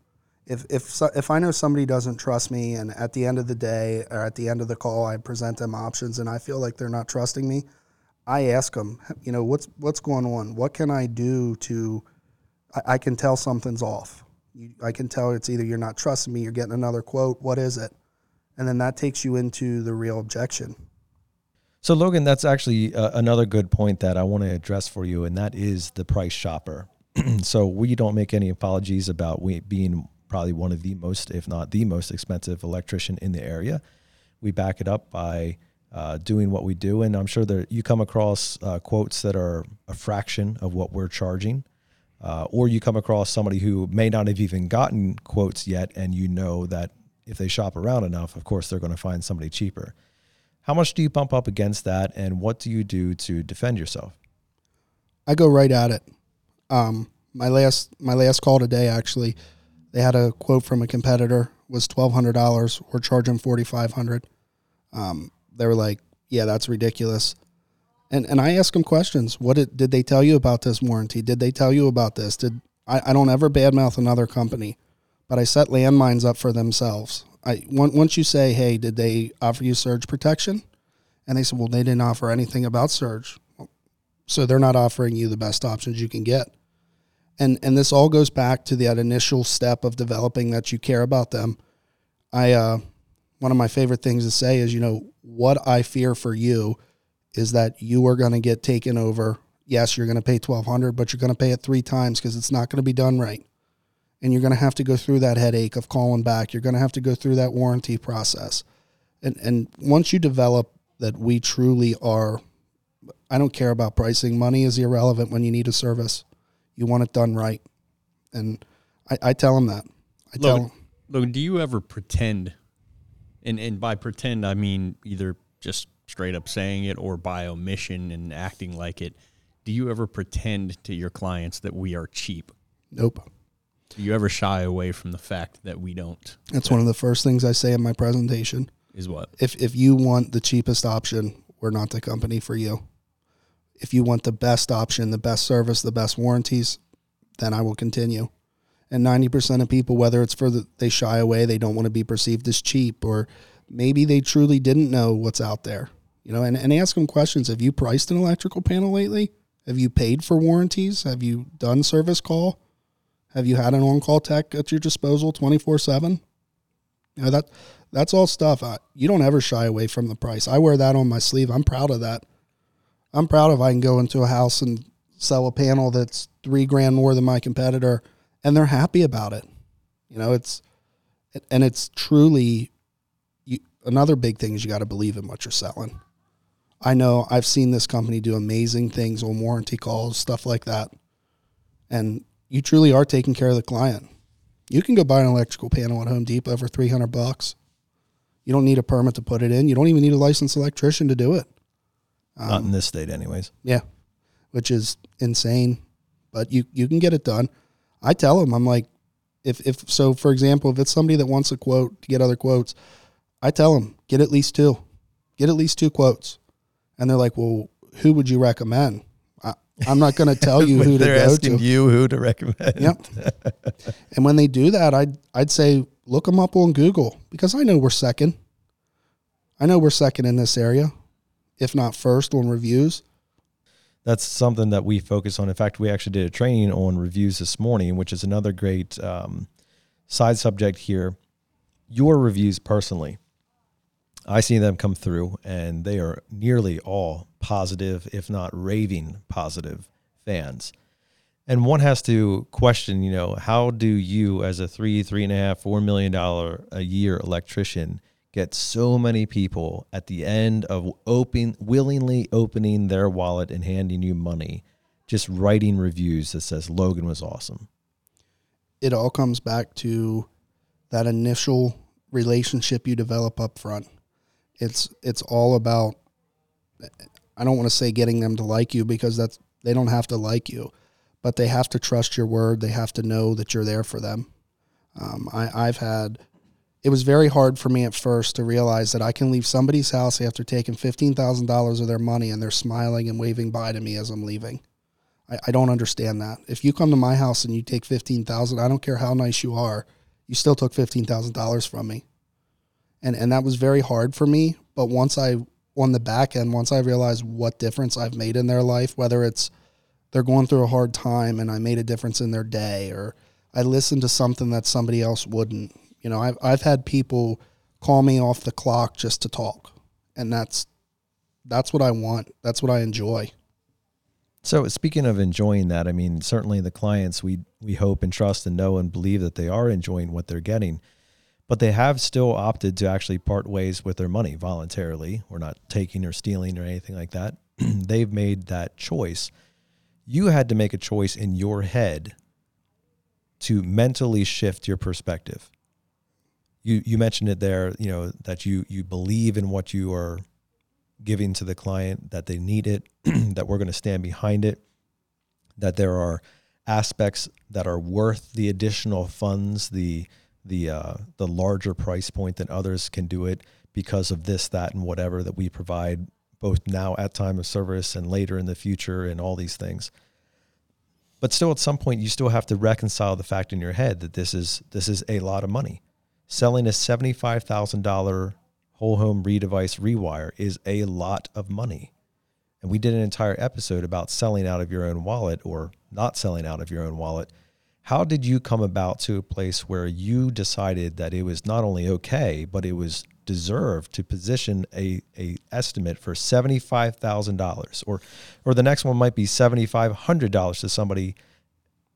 If if if I know somebody doesn't trust me, and at the end of the day or at the end of the call, I present them options, and I feel like they're not trusting me, I ask them, you know, what's what's going on? What can I do to I, I can tell something's off. You, I can tell it's either you're not trusting me, you're getting another quote. What is it? And then that takes you into the real objection. So, Logan, that's actually uh, another good point that I want to address for you, and that is the price shopper. so, we don't make any apologies about we being probably one of the most, if not the most expensive electrician in the area. We back it up by uh, doing what we do, and I'm sure that you come across uh, quotes that are a fraction of what we're charging. Uh, or you come across somebody who may not have even gotten quotes yet, and you know that if they shop around enough, of course, they're going to find somebody cheaper. How much do you bump up against that, and what do you do to defend yourself? I go right at it. Um, my last my last call today actually, they had a quote from a competitor was twelve hundred dollars. We're charging forty five hundred. Um, they were like, "Yeah, that's ridiculous." And and I ask them questions. What did, did they tell you about this warranty? Did they tell you about this? Did I, I don't ever badmouth another company, but I set landmines up for themselves. I once you say, "Hey, did they offer you surge protection?" And they said, "Well, they didn't offer anything about surge." So they're not offering you the best options you can get. And and this all goes back to that initial step of developing that you care about them. I uh, one of my favorite things to say is, you know, what I fear for you is that you are going to get taken over. Yes, you're going to pay 1200, but you're going to pay it 3 times cuz it's not going to be done right. And you're going to have to go through that headache of calling back. You're going to have to go through that warranty process. And and once you develop that we truly are I don't care about pricing. Money is irrelevant when you need a service. You want it done right. And I, I tell them that. I tell Logan, Logan, do you ever pretend, and, and by pretend, I mean either just straight up saying it or by omission and acting like it. Do you ever pretend to your clients that we are cheap? Nope. Do you ever shy away from the fact that we don't? That's one of the first things I say in my presentation. Is what? If if you want the cheapest option, we're not the company for you. If you want the best option, the best service, the best warranties, then I will continue. And 90% of people, whether it's for the, they shy away, they don't want to be perceived as cheap, or maybe they truly didn't know what's out there, you know, and, and ask them questions. Have you priced an electrical panel lately? Have you paid for warranties? Have you done service call? Have you had an on-call tech at your disposal 24/7? You know that that's all stuff. I, you don't ever shy away from the price. I wear that on my sleeve. I'm proud of that. I'm proud if I can go into a house and sell a panel that's three grand more than my competitor, and they're happy about it. You know, it's and it's truly you, another big thing is you got to believe in what you're selling. I know I've seen this company do amazing things on warranty calls, stuff like that, and you truly are taking care of the client. You can go buy an electrical panel at Home Depot for three hundred bucks. You don't need a permit to put it in. You don't even need a licensed electrician to do it. Not in this state, anyways. Yeah, which is insane, but you you can get it done. I tell them I'm like, if if so, for example, if it's somebody that wants a quote to get other quotes, I tell them get at least two, get at least two quotes, and they're like, well, who would you recommend? I, I'm not going to tell you who to They're go asking to. you who to recommend. Yep. and when they do that, I'd I'd say look them up on Google because I know we're second. I know we're second in this area, if not first on reviews. That's something that we focus on. In fact, we actually did a training on reviews this morning, which is another great um, side subject here. Your reviews personally, I see them come through, and they are nearly all positive, if not raving positive fans. And one has to question, you know, how do you, as a three, three and a half, four million dollar a year electrician, get so many people at the end of open, willingly opening their wallet and handing you money, just writing reviews that says Logan was awesome. It all comes back to that initial relationship you develop up front. It's it's all about I don't want to say getting them to like you because that's they don't have to like you, but they have to trust your word. They have to know that you're there for them. Um, I, I've had it was very hard for me at first to realize that I can leave somebody's house after taking fifteen thousand dollars of their money and they're smiling and waving bye to me as I'm leaving. I, I don't understand that. If you come to my house and you take fifteen thousand, I don't care how nice you are, you still took fifteen thousand dollars from me. And and that was very hard for me. But once I on the back end, once I realized what difference I've made in their life, whether it's they're going through a hard time and I made a difference in their day or I listened to something that somebody else wouldn't. You know, I've I've had people call me off the clock just to talk. And that's that's what I want. That's what I enjoy. So speaking of enjoying that, I mean, certainly the clients we we hope and trust and know and believe that they are enjoying what they're getting, but they have still opted to actually part ways with their money voluntarily. We're not taking or stealing or anything like that. They've made that choice. You had to make a choice in your head to mentally shift your perspective. You you mentioned it there, you know, that you you believe in what you are giving to the client, that they need it, that we're going to stand behind it, that there are aspects that are worth the additional funds, the the uh, the larger price point than others can do it because of this, that, and whatever that we provide both now at time of service and later in the future and all these things. But still, at some point, you still have to reconcile the fact in your head that this is this is a lot of money. Selling a seventy five thousand dollar whole home redevice rewire is a lot of money. And we did an entire episode about selling out of your own wallet or not selling out of your own wallet. How did you come about to a place where you decided that it was not only okay, but it was deserved to position a, a estimate for $75,000 or or the next one might be $7500 to somebody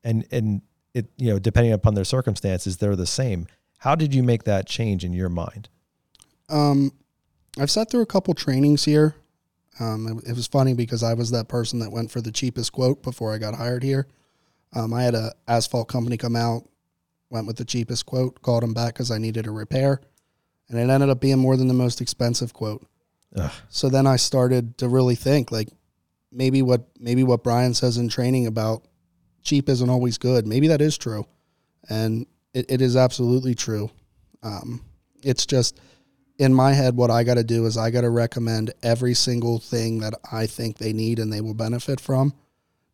and and it you know depending upon their circumstances they're the same. How did you make that change in your mind? Um, I've sat through a couple trainings here. Um, it, it, was funny because I was that person that went for the cheapest quote before I got hired here. Um, I had a asphalt company come out, went with the cheapest quote, called them back because I needed a repair, and it ended up being more than the most expensive quote. Ugh. So then I started to really think like maybe what maybe what Brian says in training about cheap isn't always good. Maybe that is true, and it, it is absolutely true. Um, it's just in my head, what I got to do is I got to recommend every single thing that I think they need and they will benefit from.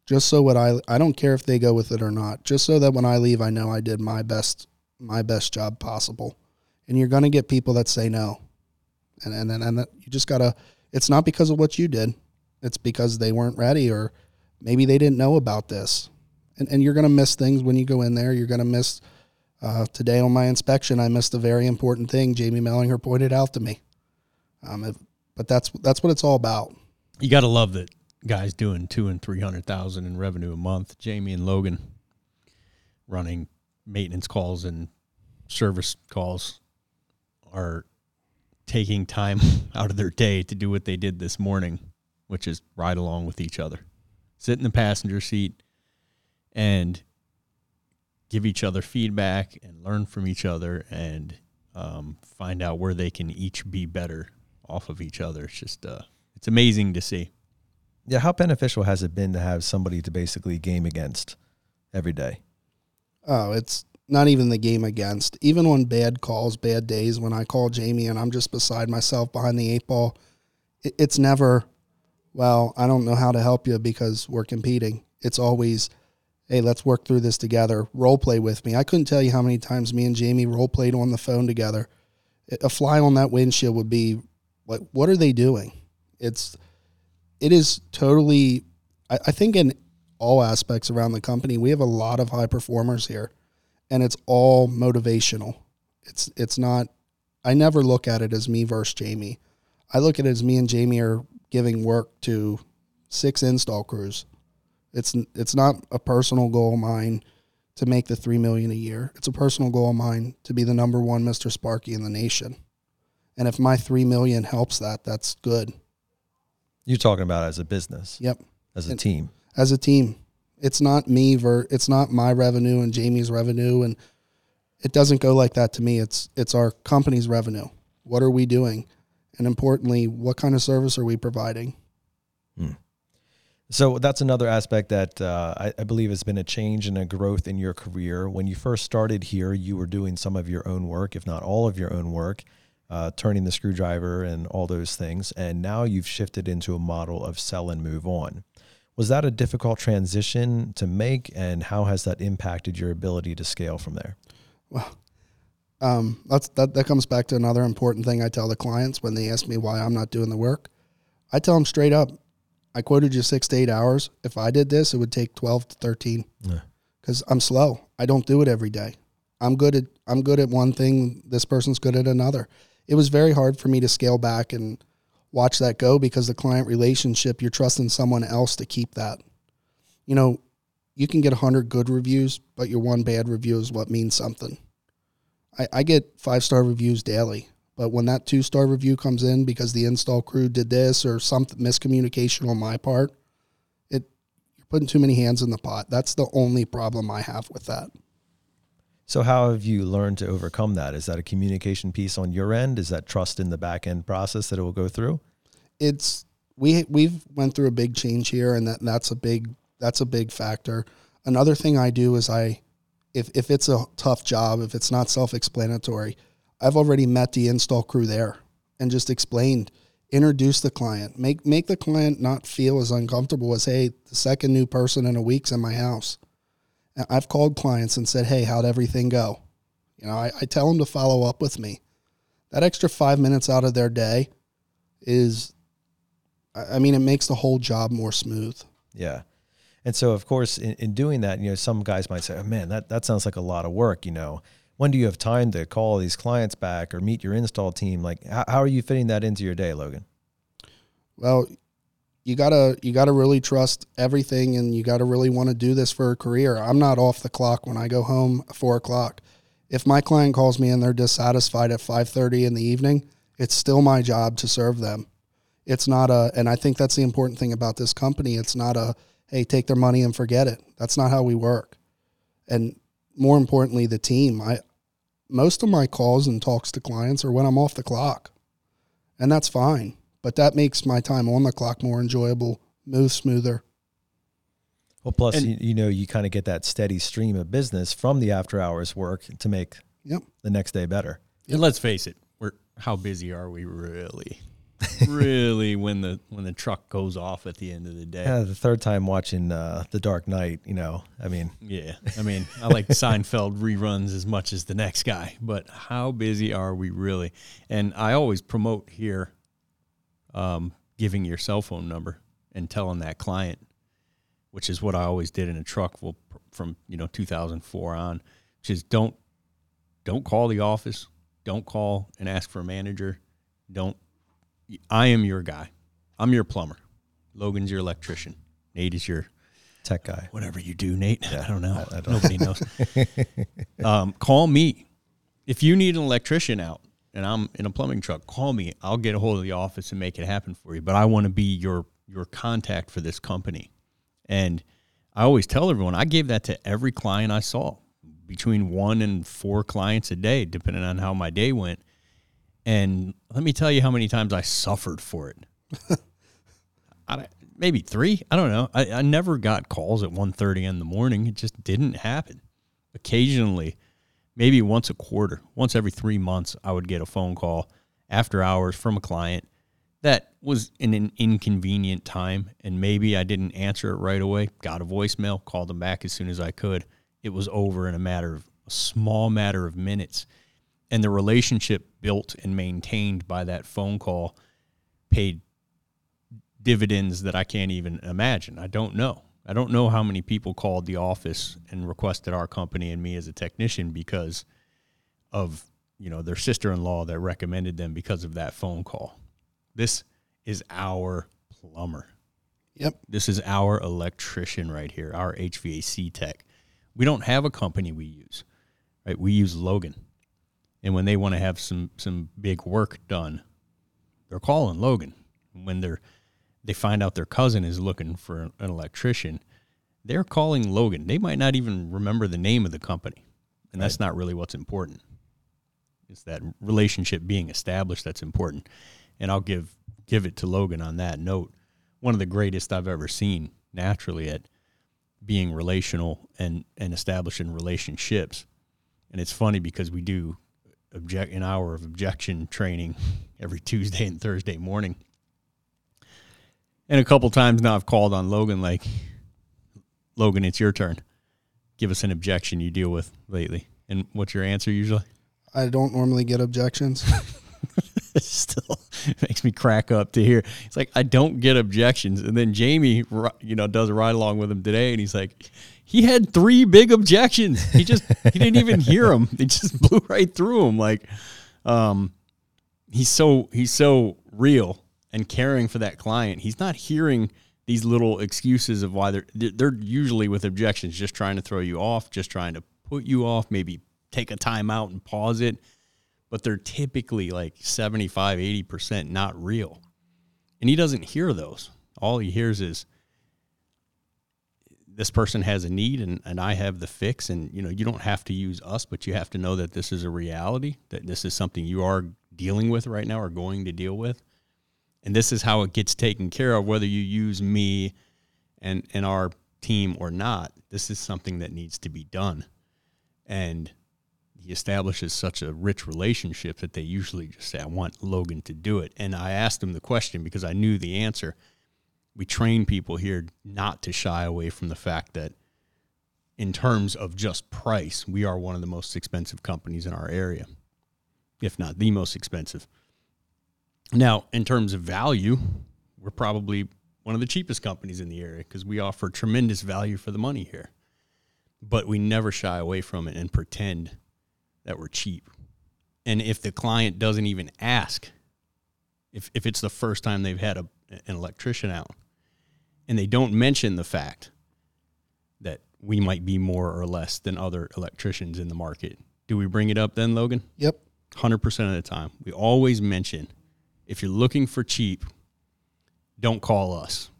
Just so what I I don't care if they go with it or not. Just so that when I leave, I know I did my best my best job possible. And you're gonna get people that say no, and and and, and that you just gotta. It's not because of what you did. It's because they weren't ready or maybe they didn't know about this. And and you're gonna miss things when you go in there. You're gonna miss uh, today on my inspection, I missed a very important thing Jamie Mellinger pointed out to me. Um, but that's that's what it's all about. You got to love that guys doing two and three hundred thousand in revenue a month. Jamie and Logan running maintenance calls and service calls are taking time out of their day to do what they did this morning, which is ride along with each other, sit in the passenger seat, and give each other feedback and learn from each other and um, find out where they can each be better off of each other. It's just uh, it's amazing to see. Yeah, how beneficial has it been to have somebody to basically game against every day? Oh, it's not even the game against. Even on bad calls, bad days, when I call Jamie and I'm just beside myself behind the eight ball, it, it's never, well, I don't know how to help you because we're competing. It's always, hey, let's work through this together. Role play with me. I couldn't tell you how many times me and Jamie role played on the phone together. A fly on that windshield would be like, what are they doing? It's, it is totally, I, I think in all aspects around the company, we have a lot of high performers here and it's all motivational. It's, it's not, I never look at it as me versus Jamie. I look at it as me and Jamie are giving work to six install crews it's it's not a personal goal of mine to make the three million a year. It's a personal goal of mine to be the number one Mr. Sparky in the nation. And if my three million helps that, that's good. You're talking about as a business. Yep. As a and team. As a team. It's not me ver it's not my revenue and Jamie's revenue and it doesn't go like that to me. It's it's our company's revenue. What are we doing? And importantly, what kind of service are we providing? Hmm. So that's another aspect that uh, I, I, believe has been a change and a growth in your career. When you first started here, you were doing some of your own work, if not all of your own work, uh, turning the screwdriver and all those things. And now you've shifted into a model of sell and move on. Was that a difficult transition to make, and how has that impacted your ability to scale from there? Well, um, that's that. That comes back to another important thing I tell the clients when they ask me why I'm not doing the work. I tell them straight up, I quoted you six to eight hours. If I did this, it would take 12 to 13 Yeah. because I'm slow. I don't do it every day. I'm good at I'm good at one thing. This person's good at another. It was very hard for me to scale back and watch that go because the client relationship, you're trusting someone else to keep that. You know, you can get 100 good reviews, but your one bad review is what means something. I, I get five star reviews daily, but when that two star review comes in because the install crew did this or some miscommunication on my part, it you're putting too many hands in the pot. That's the only problem I have with that. So how have you learned to overcome that? Is that a communication piece on your end? Is that trust in the back end process that it will go through? it's we we've went through a big change here and that that's a big that's a big factor another thing i do is i if if it's a tough job if it's not self-explanatory i've already met the install crew there and just explained introduce the client make make the client not feel as uncomfortable as hey the second new person in a week's in my house i've called clients and said hey how'd everything go you know i, I tell them to follow up with me that extra five minutes out of their day is I mean, it makes the whole job more smooth. Yeah. And so, of course, in, in doing that, you know, some guys might say, oh, man, that, that sounds like a lot of work. You know, when do you have time to call these clients back or meet your install team? Like, how, how are you fitting that into your day, Logan? Well, you gotta you gotta really trust everything, and you gotta really want to do this for a career. I'm not off the clock when I go home at four o'clock. If my client calls me and they're dissatisfied at five thirty in the evening, it's still my job to serve them. It's not a, and I think that's the important thing about this company. It's not a, hey, take their money and forget it. That's not how we work. And more importantly, the team. I most of my calls and talks to clients are when I'm off the clock, and that's fine. But that makes my time on the clock more enjoyable, move smoother. Well, plus, And- you, you know, you kind of get that steady stream of business from the after hours work to make Yep. the next day better. And let's face it, we're how busy are we really? really when the when the truck goes off at the end of the day. Yeah, the third time watching uh, The Dark Knight, you know, I mean, Yeah. I mean, I like Seinfeld reruns as much as the next guy, but how busy are we really? And I always promote here um, giving your cell phone number and telling that client, which is what I always did in a truck well, from, you know, 2004 on, which is don't don't call the office, don't call and ask for a manager, don't I am your guy. I'm your plumber. Logan's your electrician. Nate is your tech guy. whatever you do, Nate. I don't know. I- I don't- Nobody knows. um, call me if you need an electrician out, and I'm in a plumbing truck. Call me. I'll get a hold of the office and make it happen for you. But I want to be your your contact for this company. And I always tell everyone I gave that to every client I saw, between one and four clients a day, depending on how my day went. And let me tell you how many times I suffered for it. I, maybe three. I don't know. I, I never got calls at 1.30 in the morning. It just didn't happen. Occasionally, maybe once a quarter, once every three months, I would get a phone call after hours from a client that was in an inconvenient time, and maybe I didn't answer it right away. Got a voicemail, called them back as soon as I could. It was over in a matter of a small matter of minutes, and the relationship built and maintained by that phone call paid dividends that I can't even imagine. I don't know. I don't know how many people called the office and requested our company and me as a technician because of, you know, their sister-in-law that recommended them because of that phone call. This is our plumber. Yep. This is our electrician right here, our HVAC tech. We don't have a company we use, right? We use Logan. And when they want to have some some big work done, they're calling Logan. When they're they find out their cousin is looking for an electrician, they're calling Logan. They might not even remember the name of the company. And that's not really what's important. It's that relationship being established that's important. And I'll give give it to Logan on that note. One of the greatest I've ever seen naturally at being relational and, and establishing relationships. And it's funny because we do object an hour of objection training every Tuesday and Thursday morning. And a couple times now I've called on Logan like, Logan, it's your turn. Give us an objection you deal with lately. And what's your answer usually? I don't normally get objections. still makes me crack up to hear. It's like I don't get objections, and then Jamie, you know, does a ride along with him today, and he's like, he had three big objections. He just he didn't even hear them. They just blew right through him. Like, um, he's so he's so real and caring for that client. He's not hearing these little excuses of why they're they're usually with objections, just trying to throw you off, just trying to put you off, maybe take a time out and pause it but they're typically like 75, 80% not real. And he doesn't hear those. All he hears is this person has a need and, and I have the fix. And, you know, you don't have to use us, but you have to know that this is a reality, that this is something you are dealing with right now or going to deal with. And this is how it gets taken care of, whether you use me and, and our team or not. This is something that needs to be done. And he establishes such a rich relationship that they usually just say, I want Logan to do it. And I asked him the question because I knew the answer. We train people here not to shy away from the fact that, in terms of just price, we are one of the most expensive companies in our area, if not the most expensive. Now, in terms of value, we're probably one of the cheapest companies in the area because we offer tremendous value for the money here. But we never shy away from it and pretend that we're cheap. And if the client doesn't even ask, if, if it's the first time they've had a, an electrician out, and they don't mention the fact that we might be more or less than other electricians in the market, do we bring it up then, Logan? Yep. 100% of the time. We always mention if you're looking for cheap, don't call us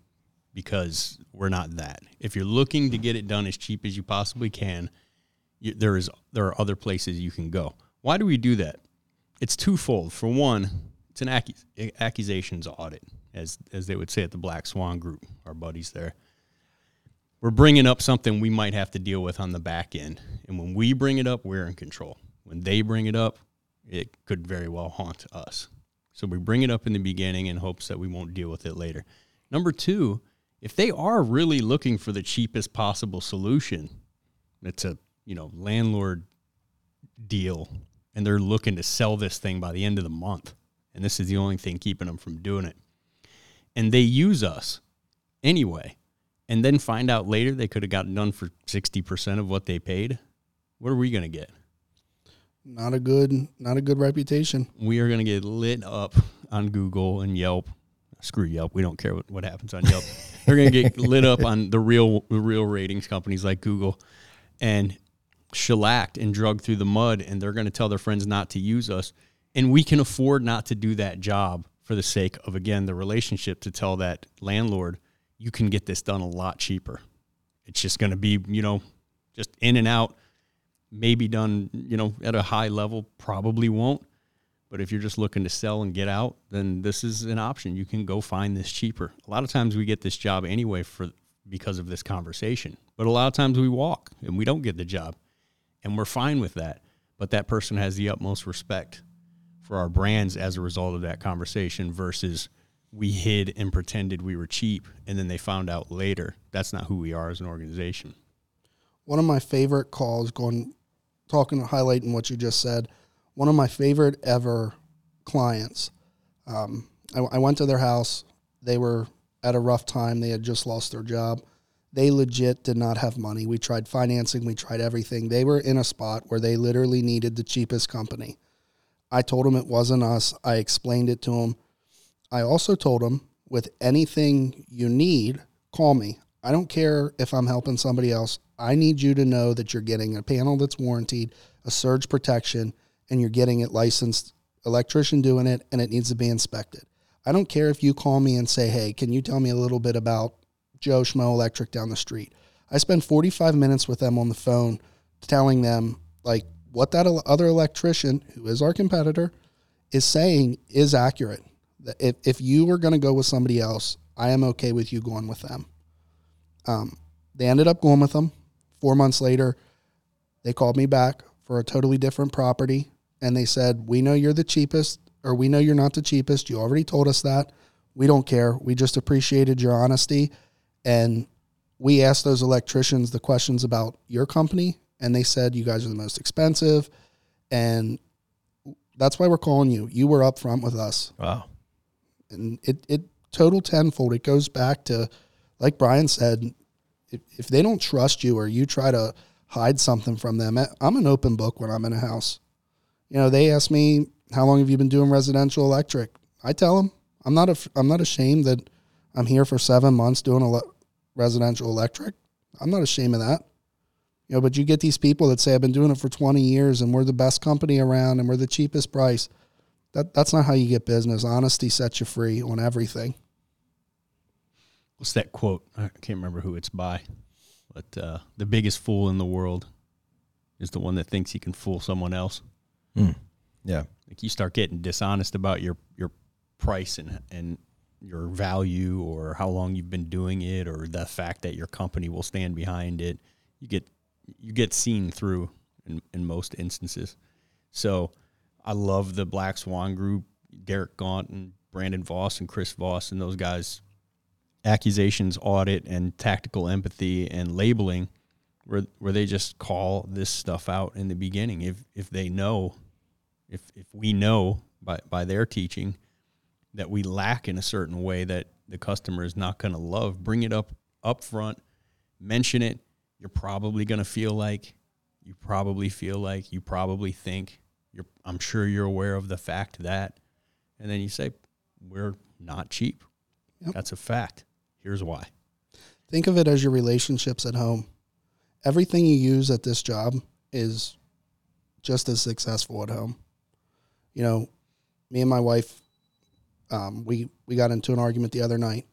because we're not that. If you're looking to get it done as cheap as you possibly can, you, there is there are other places you can go. Why do we do that? It's twofold. For one, it's an accus- accusations audit, as as they would say at the Black Swan Group, our buddies there. We're bringing up something we might have to deal with on the back end, and when we bring it up, we're in control. When they bring it up, it could very well haunt us. So we bring it up in the beginning in hopes that we won't deal with it later. Number two, if they are really looking for the cheapest possible solution, it's a you know landlord deal and they're looking to sell this thing by the end of the month and this is the only thing keeping them from doing it and they use us anyway and then find out later they could have gotten done for 60% of what they paid what are we going to get not a good not a good reputation. We are going to get lit up on google and yelp. Screw yelp. We don't care what, what happens on yelp. They're going to get lit up on the real the real ratings companies like google and shellacked and drugged through the mud and they're going to tell their friends not to use us. And we can afford not to do that job for the sake of again the relationship to tell that landlord you can get this done a lot cheaper. It's just going to be you know just in and out maybe done you know at a high level probably won't. But if you're just looking to sell and get out then this is an option. You can go find this cheaper. A lot of times we get this job anyway for because of this conversation. But a lot of times we walk and we don't get the job and we're fine with that. But that person has the utmost respect for our brands as a result of that conversation versus we hid and pretended we were cheap and then they found out later. That's not who we are as an organization. One of my favorite calls going talking highlighting what you just said, one of my favorite ever clients. Um, I, I went to their house. They were at a rough time. They had just lost their job. They legit did not have money. We tried financing, we tried everything. They were in a spot where they literally needed the cheapest company. I told them it wasn't us. I explained it to them. I also told them with anything you need, call me. I don't care if I'm helping somebody else. I need you to know that you're getting a panel that's warranted, a surge protection, and you're getting it licensed, electrician doing it, and it needs to be inspected. I don't care if you call me and say, hey, can you tell me a little bit about Joe Schmo Electric down the street. I spend 45 minutes with them on the phone telling them like what that other electrician, who is our competitor, is saying is accurate. If, if you were going to go with somebody else, I am okay with you going with them. Um, they ended up going with them. Four months later, they called me back for a totally different property and they said, We know you're the cheapest, or we know you're not the cheapest. You already told us that. We don't care. We just appreciated your honesty and we asked those electricians the questions about your company, and they said you guys are the most expensive, and that's why we're calling you. You were up front with us, Wow. and it it total tenfold. It goes back to, like Brian said, if if they don't trust you or you try to hide something from them, I'm an open book when I'm in a house. You know, they ask me how long have you been doing residential electric. I tell them I'm not a, I'm not ashamed that I'm here for seven months doing ele- residential electric. I'm not ashamed of that. You know, but you get these people that say I've been doing it for 20 years and we're the best company around and we're the cheapest price. That that's not how you get business. Honesty sets you free on everything. What's that quote? I can't remember who it's by, but uh, the biggest fool in the world is the one that thinks he can fool someone else. Hmm. Yeah. Like you start getting dishonest about your your price and and your value or how long you've been doing it or the fact that your company will stand behind it. You get you get seen through in, in most instances. So I love the Black Swan group, Derek Gaunt and Brandon Voss and Chris Voss and those guys accusations audit and tactical empathy and labeling where where they just call this stuff out in the beginning. If if they know if if we know by by their teaching that we lack in a certain way that the customer is not going to love bring it up up front mention it. You're probably going to feel like you probably feel like you probably think you're I'm sure you're aware of the fact that and then you say we're not cheap. Yep. that's a fact here's why Think of it as your relationships at home. Everything you use at this job is just as successful at home. You know, me and my wife, um, we we got into an argument the other night.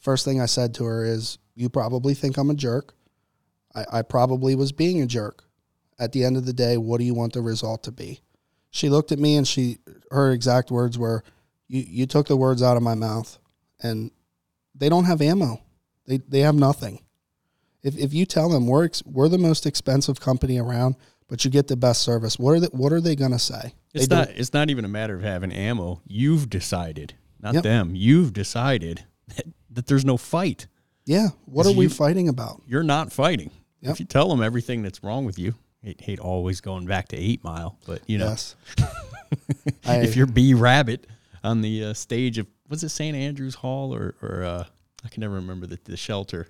First thing I said to her is, "You probably think I'm a jerk. I, I probably was being a jerk. At the end of the day, what do you want the result to be?" She looked at me and she her exact words were, "You you took the words out of my mouth, and they don't have ammo." They they have nothing. If if you tell them we're ex, we're the most expensive company around, but you get the best service, what are they, what are they gonna say? It's They not. don't- It's not even a matter of having ammo. You've decided, not Yep. them. You've decided that, that there's no fight. Yeah. What are we fighting about? You're not fighting. Yep. If you tell them everything that's wrong with you, hate, hate always going back to Eight Mile, but you know, Yes. If you're B Rabbit on the uh, stage of was it St Andrews Hall or or uh, I can never remember the the shelter,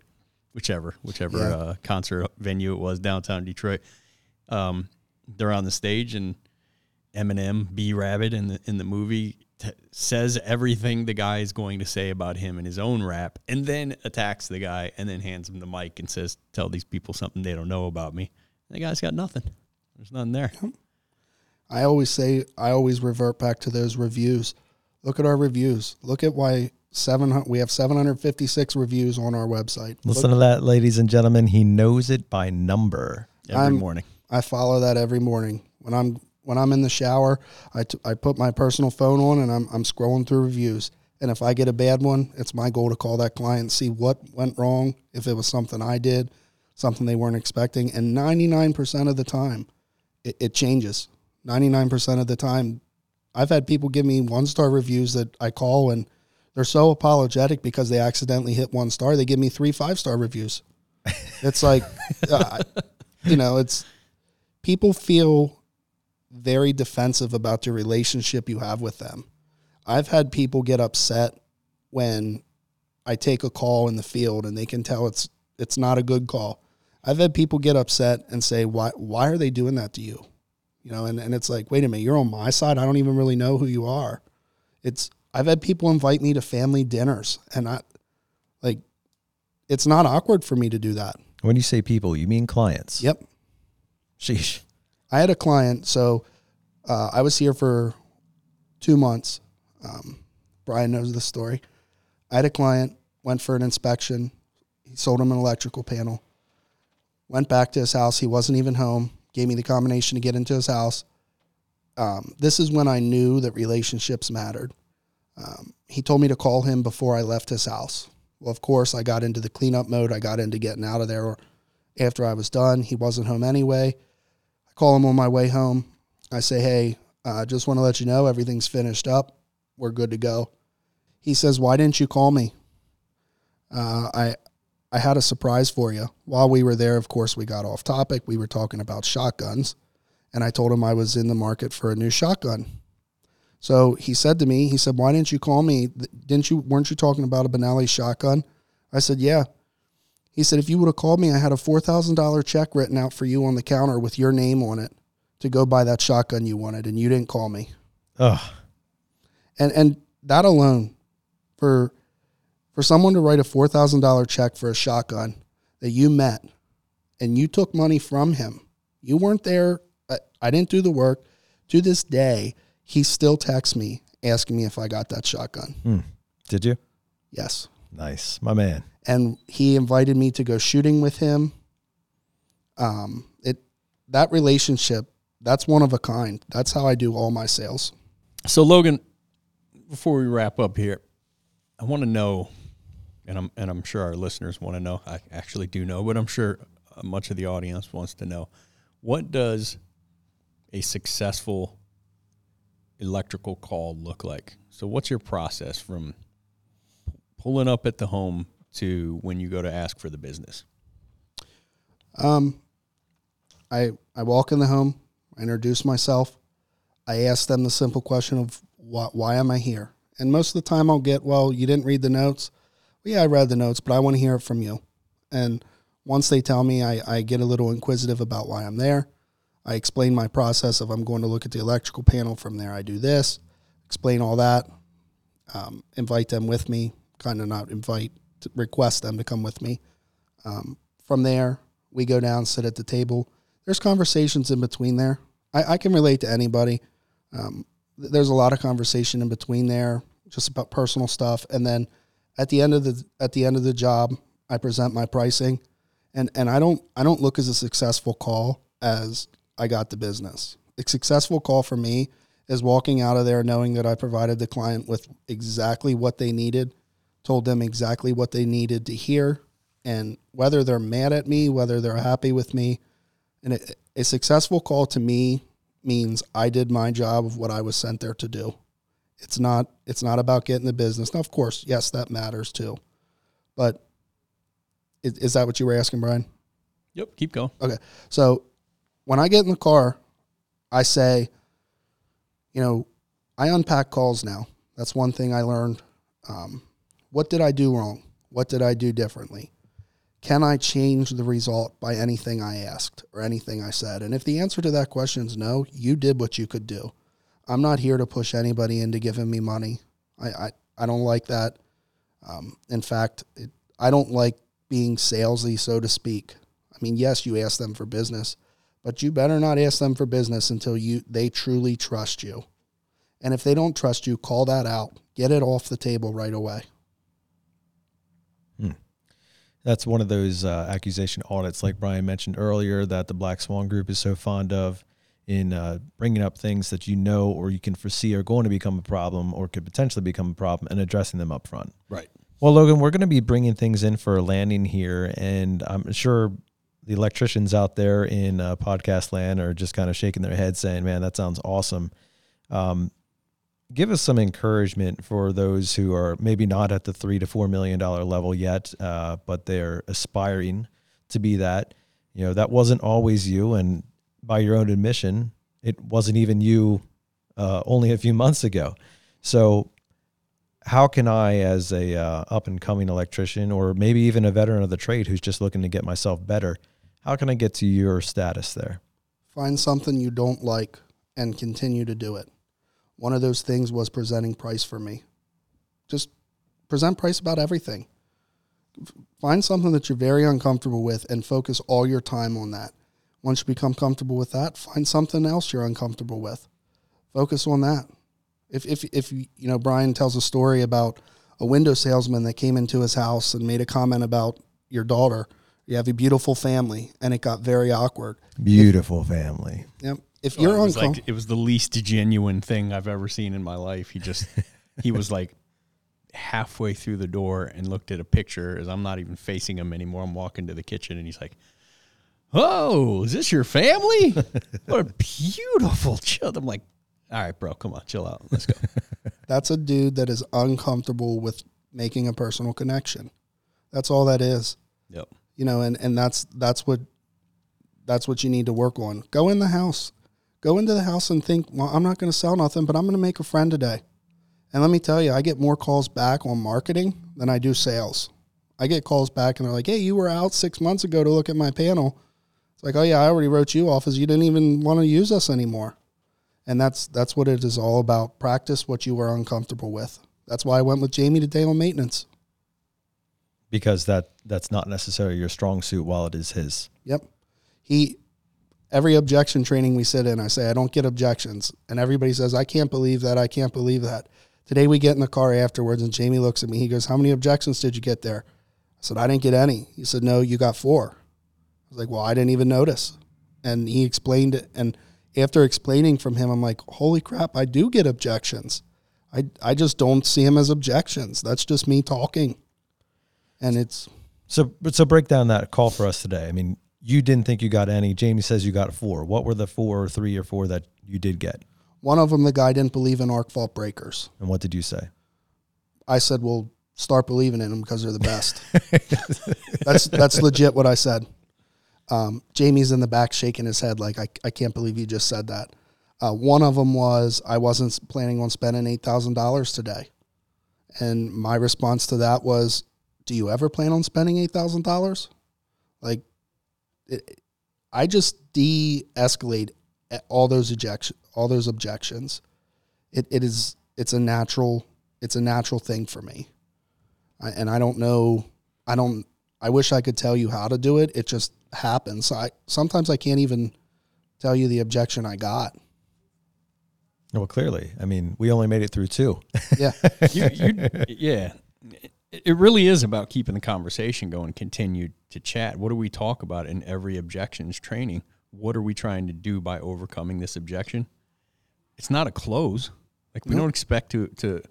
whichever whichever Yeah. uh, concert venue it was downtown Detroit. Um, they're on the stage and Eminem B Rabbit in the in the movie t- says everything the guy is going to say about him in his own rap, and then attacks the guy and then hands him the mic and says, "Tell these people something they don't know about me." The guy's got nothing. There's nothing there. I always say I always revert back to those reviews. Look at our reviews. Look at why seven we have seven hundred fifty six reviews on our website. Look- Listen to that, ladies and gentlemen. He knows it by number. Every I'm- morning. I follow that every morning when I'm when I'm in the shower. I, t- I put my personal phone on and I'm I'm scrolling through reviews. And if I get a bad one, it's my goal to call that client and see what went wrong. If it was something I did, something they weren't expecting, and 99% of the time, it, it changes. 99% of the time, I've had people give me one star reviews that I call and they're so apologetic because they accidentally hit one star. They give me three five star reviews. It's like, uh, you know, it's people feel very defensive about the relationship you have with them. I've had people get upset when I take a call in the field and they can tell it's it's not a good call. I've had people get upset and say, Why why are they doing that to you? You know, and, and it's like, wait a minute, you're on my side. I don't even really know who you are. It's I've had people invite me to family dinners and I like it's not awkward for me to do that. When you say people, you mean clients. Yep. Sheesh. I had a client, so uh, I was here for two months. Um, Brian knows the story. I had a client, went for an inspection. He sold him an electrical panel. Went back to his house. He wasn't even home. Gave me the combination to get into his house. Um, this is when I knew that relationships mattered. Um, he told me to call him before I left his house. Well, of course, I got into the cleanup mode. I got into getting out of there after I was done. He wasn't home anyway. I call him on my way home. I say, hey, I uh, just want to let you know everything's finished up. We're good to go. He says, why didn't you call me? Uh, I, I had a surprise for you. While we were there, of course, we got off topic. We were talking about shotguns, and I told him I was in the market for a new shotgun. So he said to me, he said, "Why didn't you call me? Didn't you? Weren't you talking about a Benelli shotgun?" I said, "Yeah." He said, "If you would have called me, I had a four thousand dollar check written out for you on the counter with your name on it to go buy that shotgun you wanted, and you didn't call me." Oh, And and that alone, for for someone to write a four thousand dollar check for a shotgun that you met, and you took money from him, you weren't there. I, I didn't do the work. To this day, he still texts me asking me if I got that shotgun. did you? Yes. Nice, my man. And he invited me to go shooting with him. Um, it that relationship, that's one of a kind. That's how I do all my sales. So Logan, before we wrap up here, I want to know, and I'm and I'm sure our listeners want to know. I actually do know, but I'm sure uh, much of the audience wants to know. What does a successful electrical call look like? So, what's your process from pulling up at the home to when you go to ask for the business? Um, I I walk in the home, I introduce myself, I ask them the simple question of why, why am I here? And most of the time, I'll get, well, you didn't read the notes. Well, yeah, I read the notes, but I want to hear it from you. And once they tell me, I, I get a little inquisitive about why I'm there. I explain my process of I'm going to look at the electrical panel. From there, I do this, explain all that, um, invite them with me, kind of not invite, request them to come with me. Um, from there, we go down, sit at the table. There's conversations in between there. I, I can relate to anybody. Um, there's a lot of conversation in between there, just about personal stuff. And then at the end of the at the end of the job, I present my pricing, and and I don't I don't look as a successful call as I got the business. A successful call for me is walking out of there knowing that I provided the client with exactly what they needed, told them exactly what they needed to hear, and whether they're mad at me, whether they're happy with me, and a successful call to me means I did my job of what I was sent there to do. It's not it's not about getting the business. Now, of course, yes, that matters too, but is, is that what you were asking, Brian? Yep, keep going. Okay. So when I get in the car, I say, you know, I unpack calls now. That's one thing I learned. Um, what did I do wrong? What did I do differently? Can I change the result by anything I asked or anything I said? And if the answer to that question is no, you did what you could do. I'm not here to push anybody into giving me money. I, I, I don't like that. Um, in fact, it, I don't like being salesy, so to speak. I mean, yes, you ask them for business, but you better not ask them for business until you they truly trust you. And if they don't trust you, call that out. Get it off the table right away. That's one of those uh, accusation audits, like Brian mentioned earlier, that the Black Swan Group is so fond of in uh, bringing up things that you know or you can foresee are going to become a problem or could potentially become a problem and addressing them up front. Right. Well, Logan, we're going to be bringing things in for a landing here, and I'm sure the electricians out there in uh, podcast land are just kind of shaking their heads, saying, "Man, that sounds awesome." Um, give us some encouragement for those who are maybe not at the three to four million dollar level yet, uh, but they're aspiring to be that. You know, that wasn't always you, and by your own admission, it wasn't even you uh, only a few months ago. So, how can I, as a uh, up and coming electrician, or maybe even a veteran of the trade who's just looking to get myself better, how can I get to your status there? Find something you don't like and continue to do it. One of those things was presenting price for me. Just present price about everything. Find something that you're very uncomfortable with and focus all your time on that. Once you become comfortable with that, find something else you're uncomfortable with. Focus on that. If if if you know Brian tells a story about a window salesman that came into his house and made a comment about your daughter, you have a beautiful family, and it got very awkward. Beautiful family. Yep. If Oh, you're it was uncomfortable, like it was the least genuine thing I've ever seen in my life. He just he was like halfway through the door and looked at a picture as I'm not even facing him anymore. I'm walking to the kitchen and he's like, "Oh, is this your family? what a beautiful child." I'm like, "All right, bro, come on, chill out. Let's go." that's a dude that is uncomfortable with making a personal connection. That's all that is. yep. You know, and, and that's that's what that's what you need to work on. Go in the house. go into the house and think, well, I'm not going to sell nothing, but I'm going to make a friend today. And let me tell you, I get more calls back on marketing than I do sales. I get calls back and they're like, hey, you were out six months ago to look at my panel. It's like, oh yeah, I already wrote you off as you didn't even want to use us anymore. And that's that's what it is all about. Practice what you were uncomfortable with. That's why I went with Jamie today on maintenance. because that that's not necessarily your strong suit while it is his. Yep. He every objection training we sit in, I say, I don't get objections. And everybody says, I can't believe that. I can't believe that. Today we get in the car afterwards and Jamie looks at me. He goes, How many objections did you get there? I said, I didn't get any. He said, No, you got four. I was like, Well, I didn't even notice. And he explained it. And after explaining from him, I'm like, Holy crap, I do get objections. I, I just don't see them as objections. That's just me talking. And it's So, but so break down that call for us today. I mean, you didn't think you got any. Jamie says you got four. What were the four or three or four that you did get? one of them, the guy didn't believe in arc fault breakers. And what did you say? I said, "Well, start believing in them because they're the best." that's that's legit what I said. Um, Jamie's in the back shaking his head like I, I can't believe you just said that. Uh, one of them was I wasn't planning on spending eight thousand dollars today, and my response to that was, "Do you ever plan on spending eight thousand dollars?" Like, it, I just de-escalate all those ejection, all those objections. It it is it's a natural it's a natural thing for me, I, and I don't know. I don't. I wish I could tell you how to do it. It just happens. I sometimes I can't even tell you the objection I got. Well, clearly, I mean, we only made it through two. Yeah, you, you, yeah, it it really is about keeping the conversation going. Continue to chat. What do we talk about in every objections training? What are we trying to do by overcoming this objection? It's not a close. Like we No. don't expect to to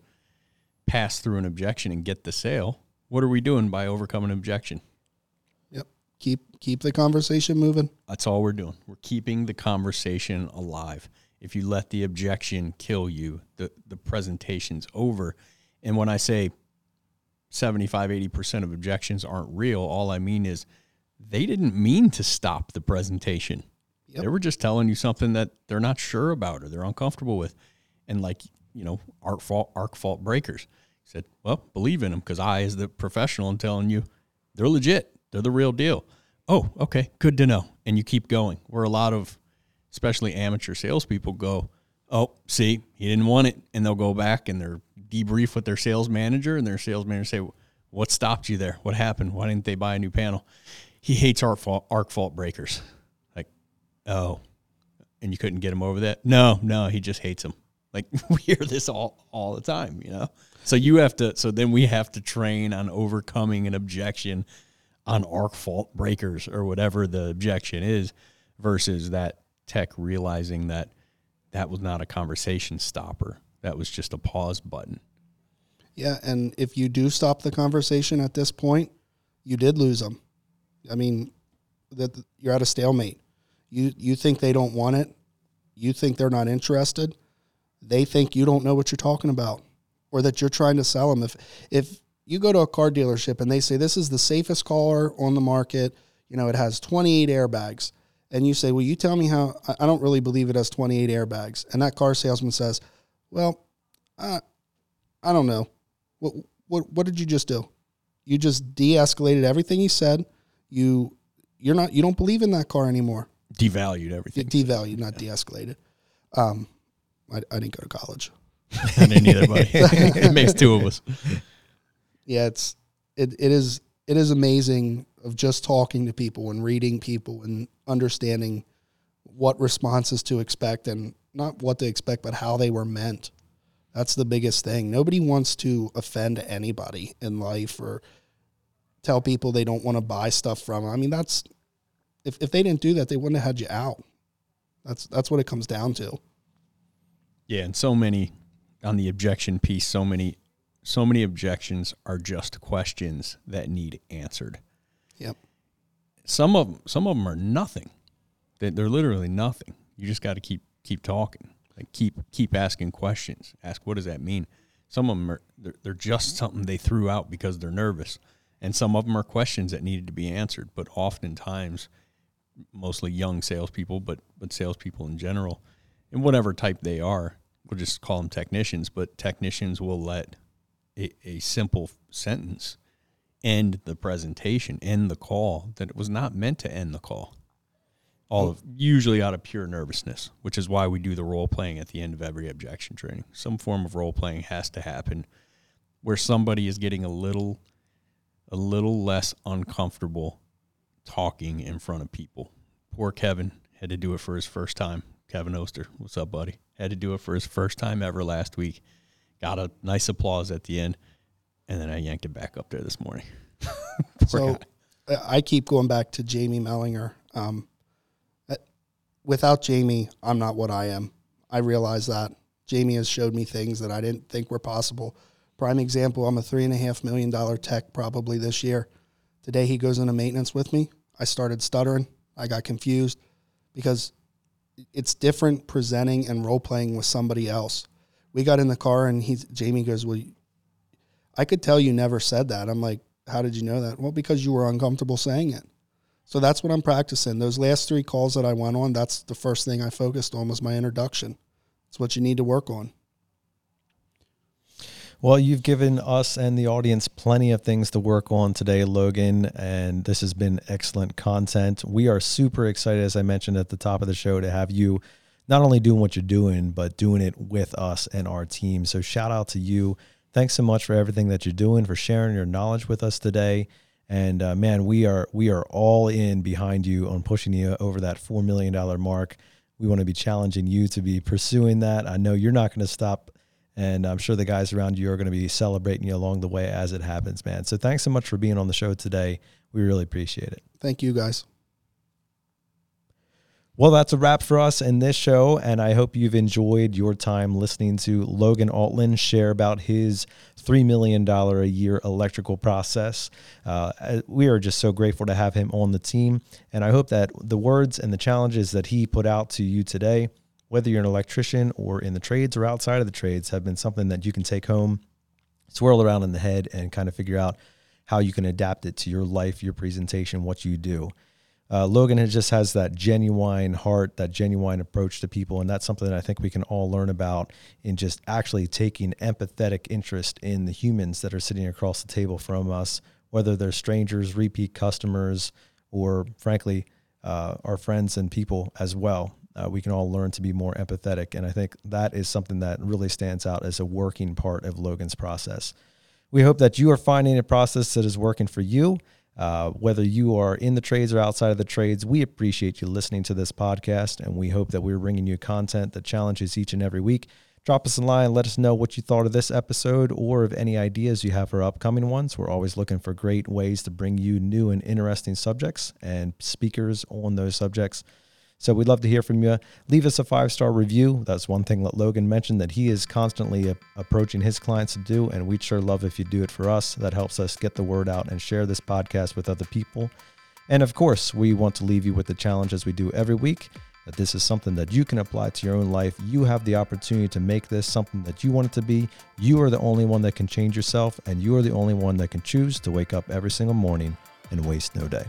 pass through an objection and get the sale. What are we doing by overcoming an objection? yep. Keep keep the conversation moving. That's all we're doing. We're keeping the conversation alive. If you let the objection kill you, the, the presentation's over. And when I say 75, 80% of objections aren't real, all I mean is they didn't mean to stop the presentation. Yep. They were just telling you something that they're not sure about or they're uncomfortable with. And like, you know, arc fault, arc fault breakers. He said, well, believe in them because I, as the professional, am telling you they're legit. They're the real deal. Oh, okay, good to know. And you keep going. Where a lot of, especially amateur salespeople, go, oh, see, he didn't want it, and they'll go back and they're debrief with their sales manager, and their sales manager say, what stopped you there? What happened? Why didn't they buy a new panel? He hates arc fault, arc fault breakers. Like, oh, and you couldn't get him over that? No, no, he just hates them. Like we hear this all all the time, you know. So you have to. So then we have to train on overcoming an objection on arc fault breakers or whatever the objection is, versus that tech realizing that that was not a conversation stopper. That was just a pause button. Yeah, and if you do stop the conversation at this point, you did lose them. I mean, that you're at a stalemate. You you think they don't want it. You think they're not interested. They think you don't know what you're talking about, or that you're trying to sell them. If if you go to a car dealership and they say this is the safest car on the market, you know it has 28 airbags, and you say, "Well, you tell me how." I I don't really believe it has 28 airbags, and that car salesman says, "Well, uh, I don't know. What what what did you just do? You just de-escalated everything he said. You you're not you don't believe in that car anymore. Devalued You everything. devalued, not de-escalated. Um, I, I didn't go to college. I didn't either, buddy. it makes two of us. Yeah, it's it, it is it is amazing of just talking to people and reading people and understanding what responses to expect and not what to expect, but how they were meant. That's the biggest thing. Nobody wants to offend anybody in life or tell people they don't want to buy stuff from. I mean, that's if if they didn't do that, they wouldn't have had you out. That's that's what it comes down to. Yeah, and so many on the objection piece, so many so many objections are just questions that need answered. Yep. Some of them, some of them are nothing. They- They're literally nothing. You just got to keep keep talking. Like keep keep asking questions. Ask what does that mean? Some of them are they're, they're just something they threw out because they're nervous, and some of them are questions that needed to be answered. But oftentimes, mostly young salespeople, but but salespeople in general, and whatever type they are, we'll just call them technicians, but technicians will let a, a simple sentence end the presentation, end the call that it was not meant to end the call. All of usually out of pure nervousness, which is why we do the role playing at the end of every objection training. Some form of role playing has to happen where somebody is getting a little a little less uncomfortable talking in front of people. Poor Kevin had to do it for his first time. Kevin Oster, what's up, buddy? Had to do it for his first time ever last week. Got a nice applause at the end, and then I yanked it back up there this morning. so guy. I keep going back to Jamie Mellinger. Um, without Jamie, I'm not what I am. I realize that. Jamie has showed me things that I didn't think were possible. Prime example, I'm a three and a half million dollar tech probably this year. Today he goes into maintenance with me. I started stuttering. I got confused because it's different presenting and role playing with somebody else. We got in the car and he Jamie goes, Well I could tell you never said that. I'm like, How did you know that? Well, because you were uncomfortable saying it. So that's what I'm practicing. Those last three calls that I went on, that's the first thing I focused on was my introduction. It's what you need to work on. Well, you've given us and the audience plenty of things to work on today, Logan, and this has been excellent content. We are super excited, as I mentioned at the top of the show, to have you not only doing what you're doing, but doing it with us and our team. So, shout out to you. Thanks so much for everything that you're doing, for sharing your knowledge with us today. And uh, man, we are we are all in behind you on pushing you over that four million dollar mark. We want to be challenging you to be pursuing that. I know you're not going to stop, and I'm sure the guys around you are going to be celebrating you along the way as it happens, man. So thanks so much for being on the show today. We really appreciate it. Thank you, guys. Well, that's a wrap for us in this show, and I hope you've enjoyed your time listening to Logan Altland share about his $3 million a year electrical process. Uh, we are just so grateful to have him on the team, and I hope that the words and the challenges that he put out to you today, whether you're an electrician or in the trades or outside of the trades, have been something that you can take home, swirl around in the head, and kind of figure out how you can adapt it to your life, your presentation, what you do uh, Logan just has that genuine heart, that genuine approach to people, and that's something that I think we can all learn about in just actually taking empathetic interest in the humans that are sitting across the table from us, whether they're strangers, repeat customers, or frankly, uh, our friends and people as well. Uh, we can all learn to be more empathetic, and I think that is something that really stands out as a working part of Logan's process. We hope that you are finding a process that is working for you uh, whether you are in the trades or outside of the trades, we appreciate you listening to this podcast, and we hope that we're bringing you content that challenges each and every week. Drop us a line, let us know what you thought of this episode or of any ideas you have for upcoming ones. We're always looking for great ways to bring you new and interesting subjects and speakers on those subjects. So we'd love to hear from you. Leave us a five star review. That's one thing that Logan mentioned that he is constantly a- approaching his clients to do, and we'd sure love if you do it for us. That helps us get the word out and share this podcast with other people. And of course, we want to leave you with the challenge as we do every week that this is something that you can apply to your own life. You have the opportunity to make this something that you want it to be. You are the only one that can change yourself, and you are the only one that can choose to wake up every single morning and waste no day.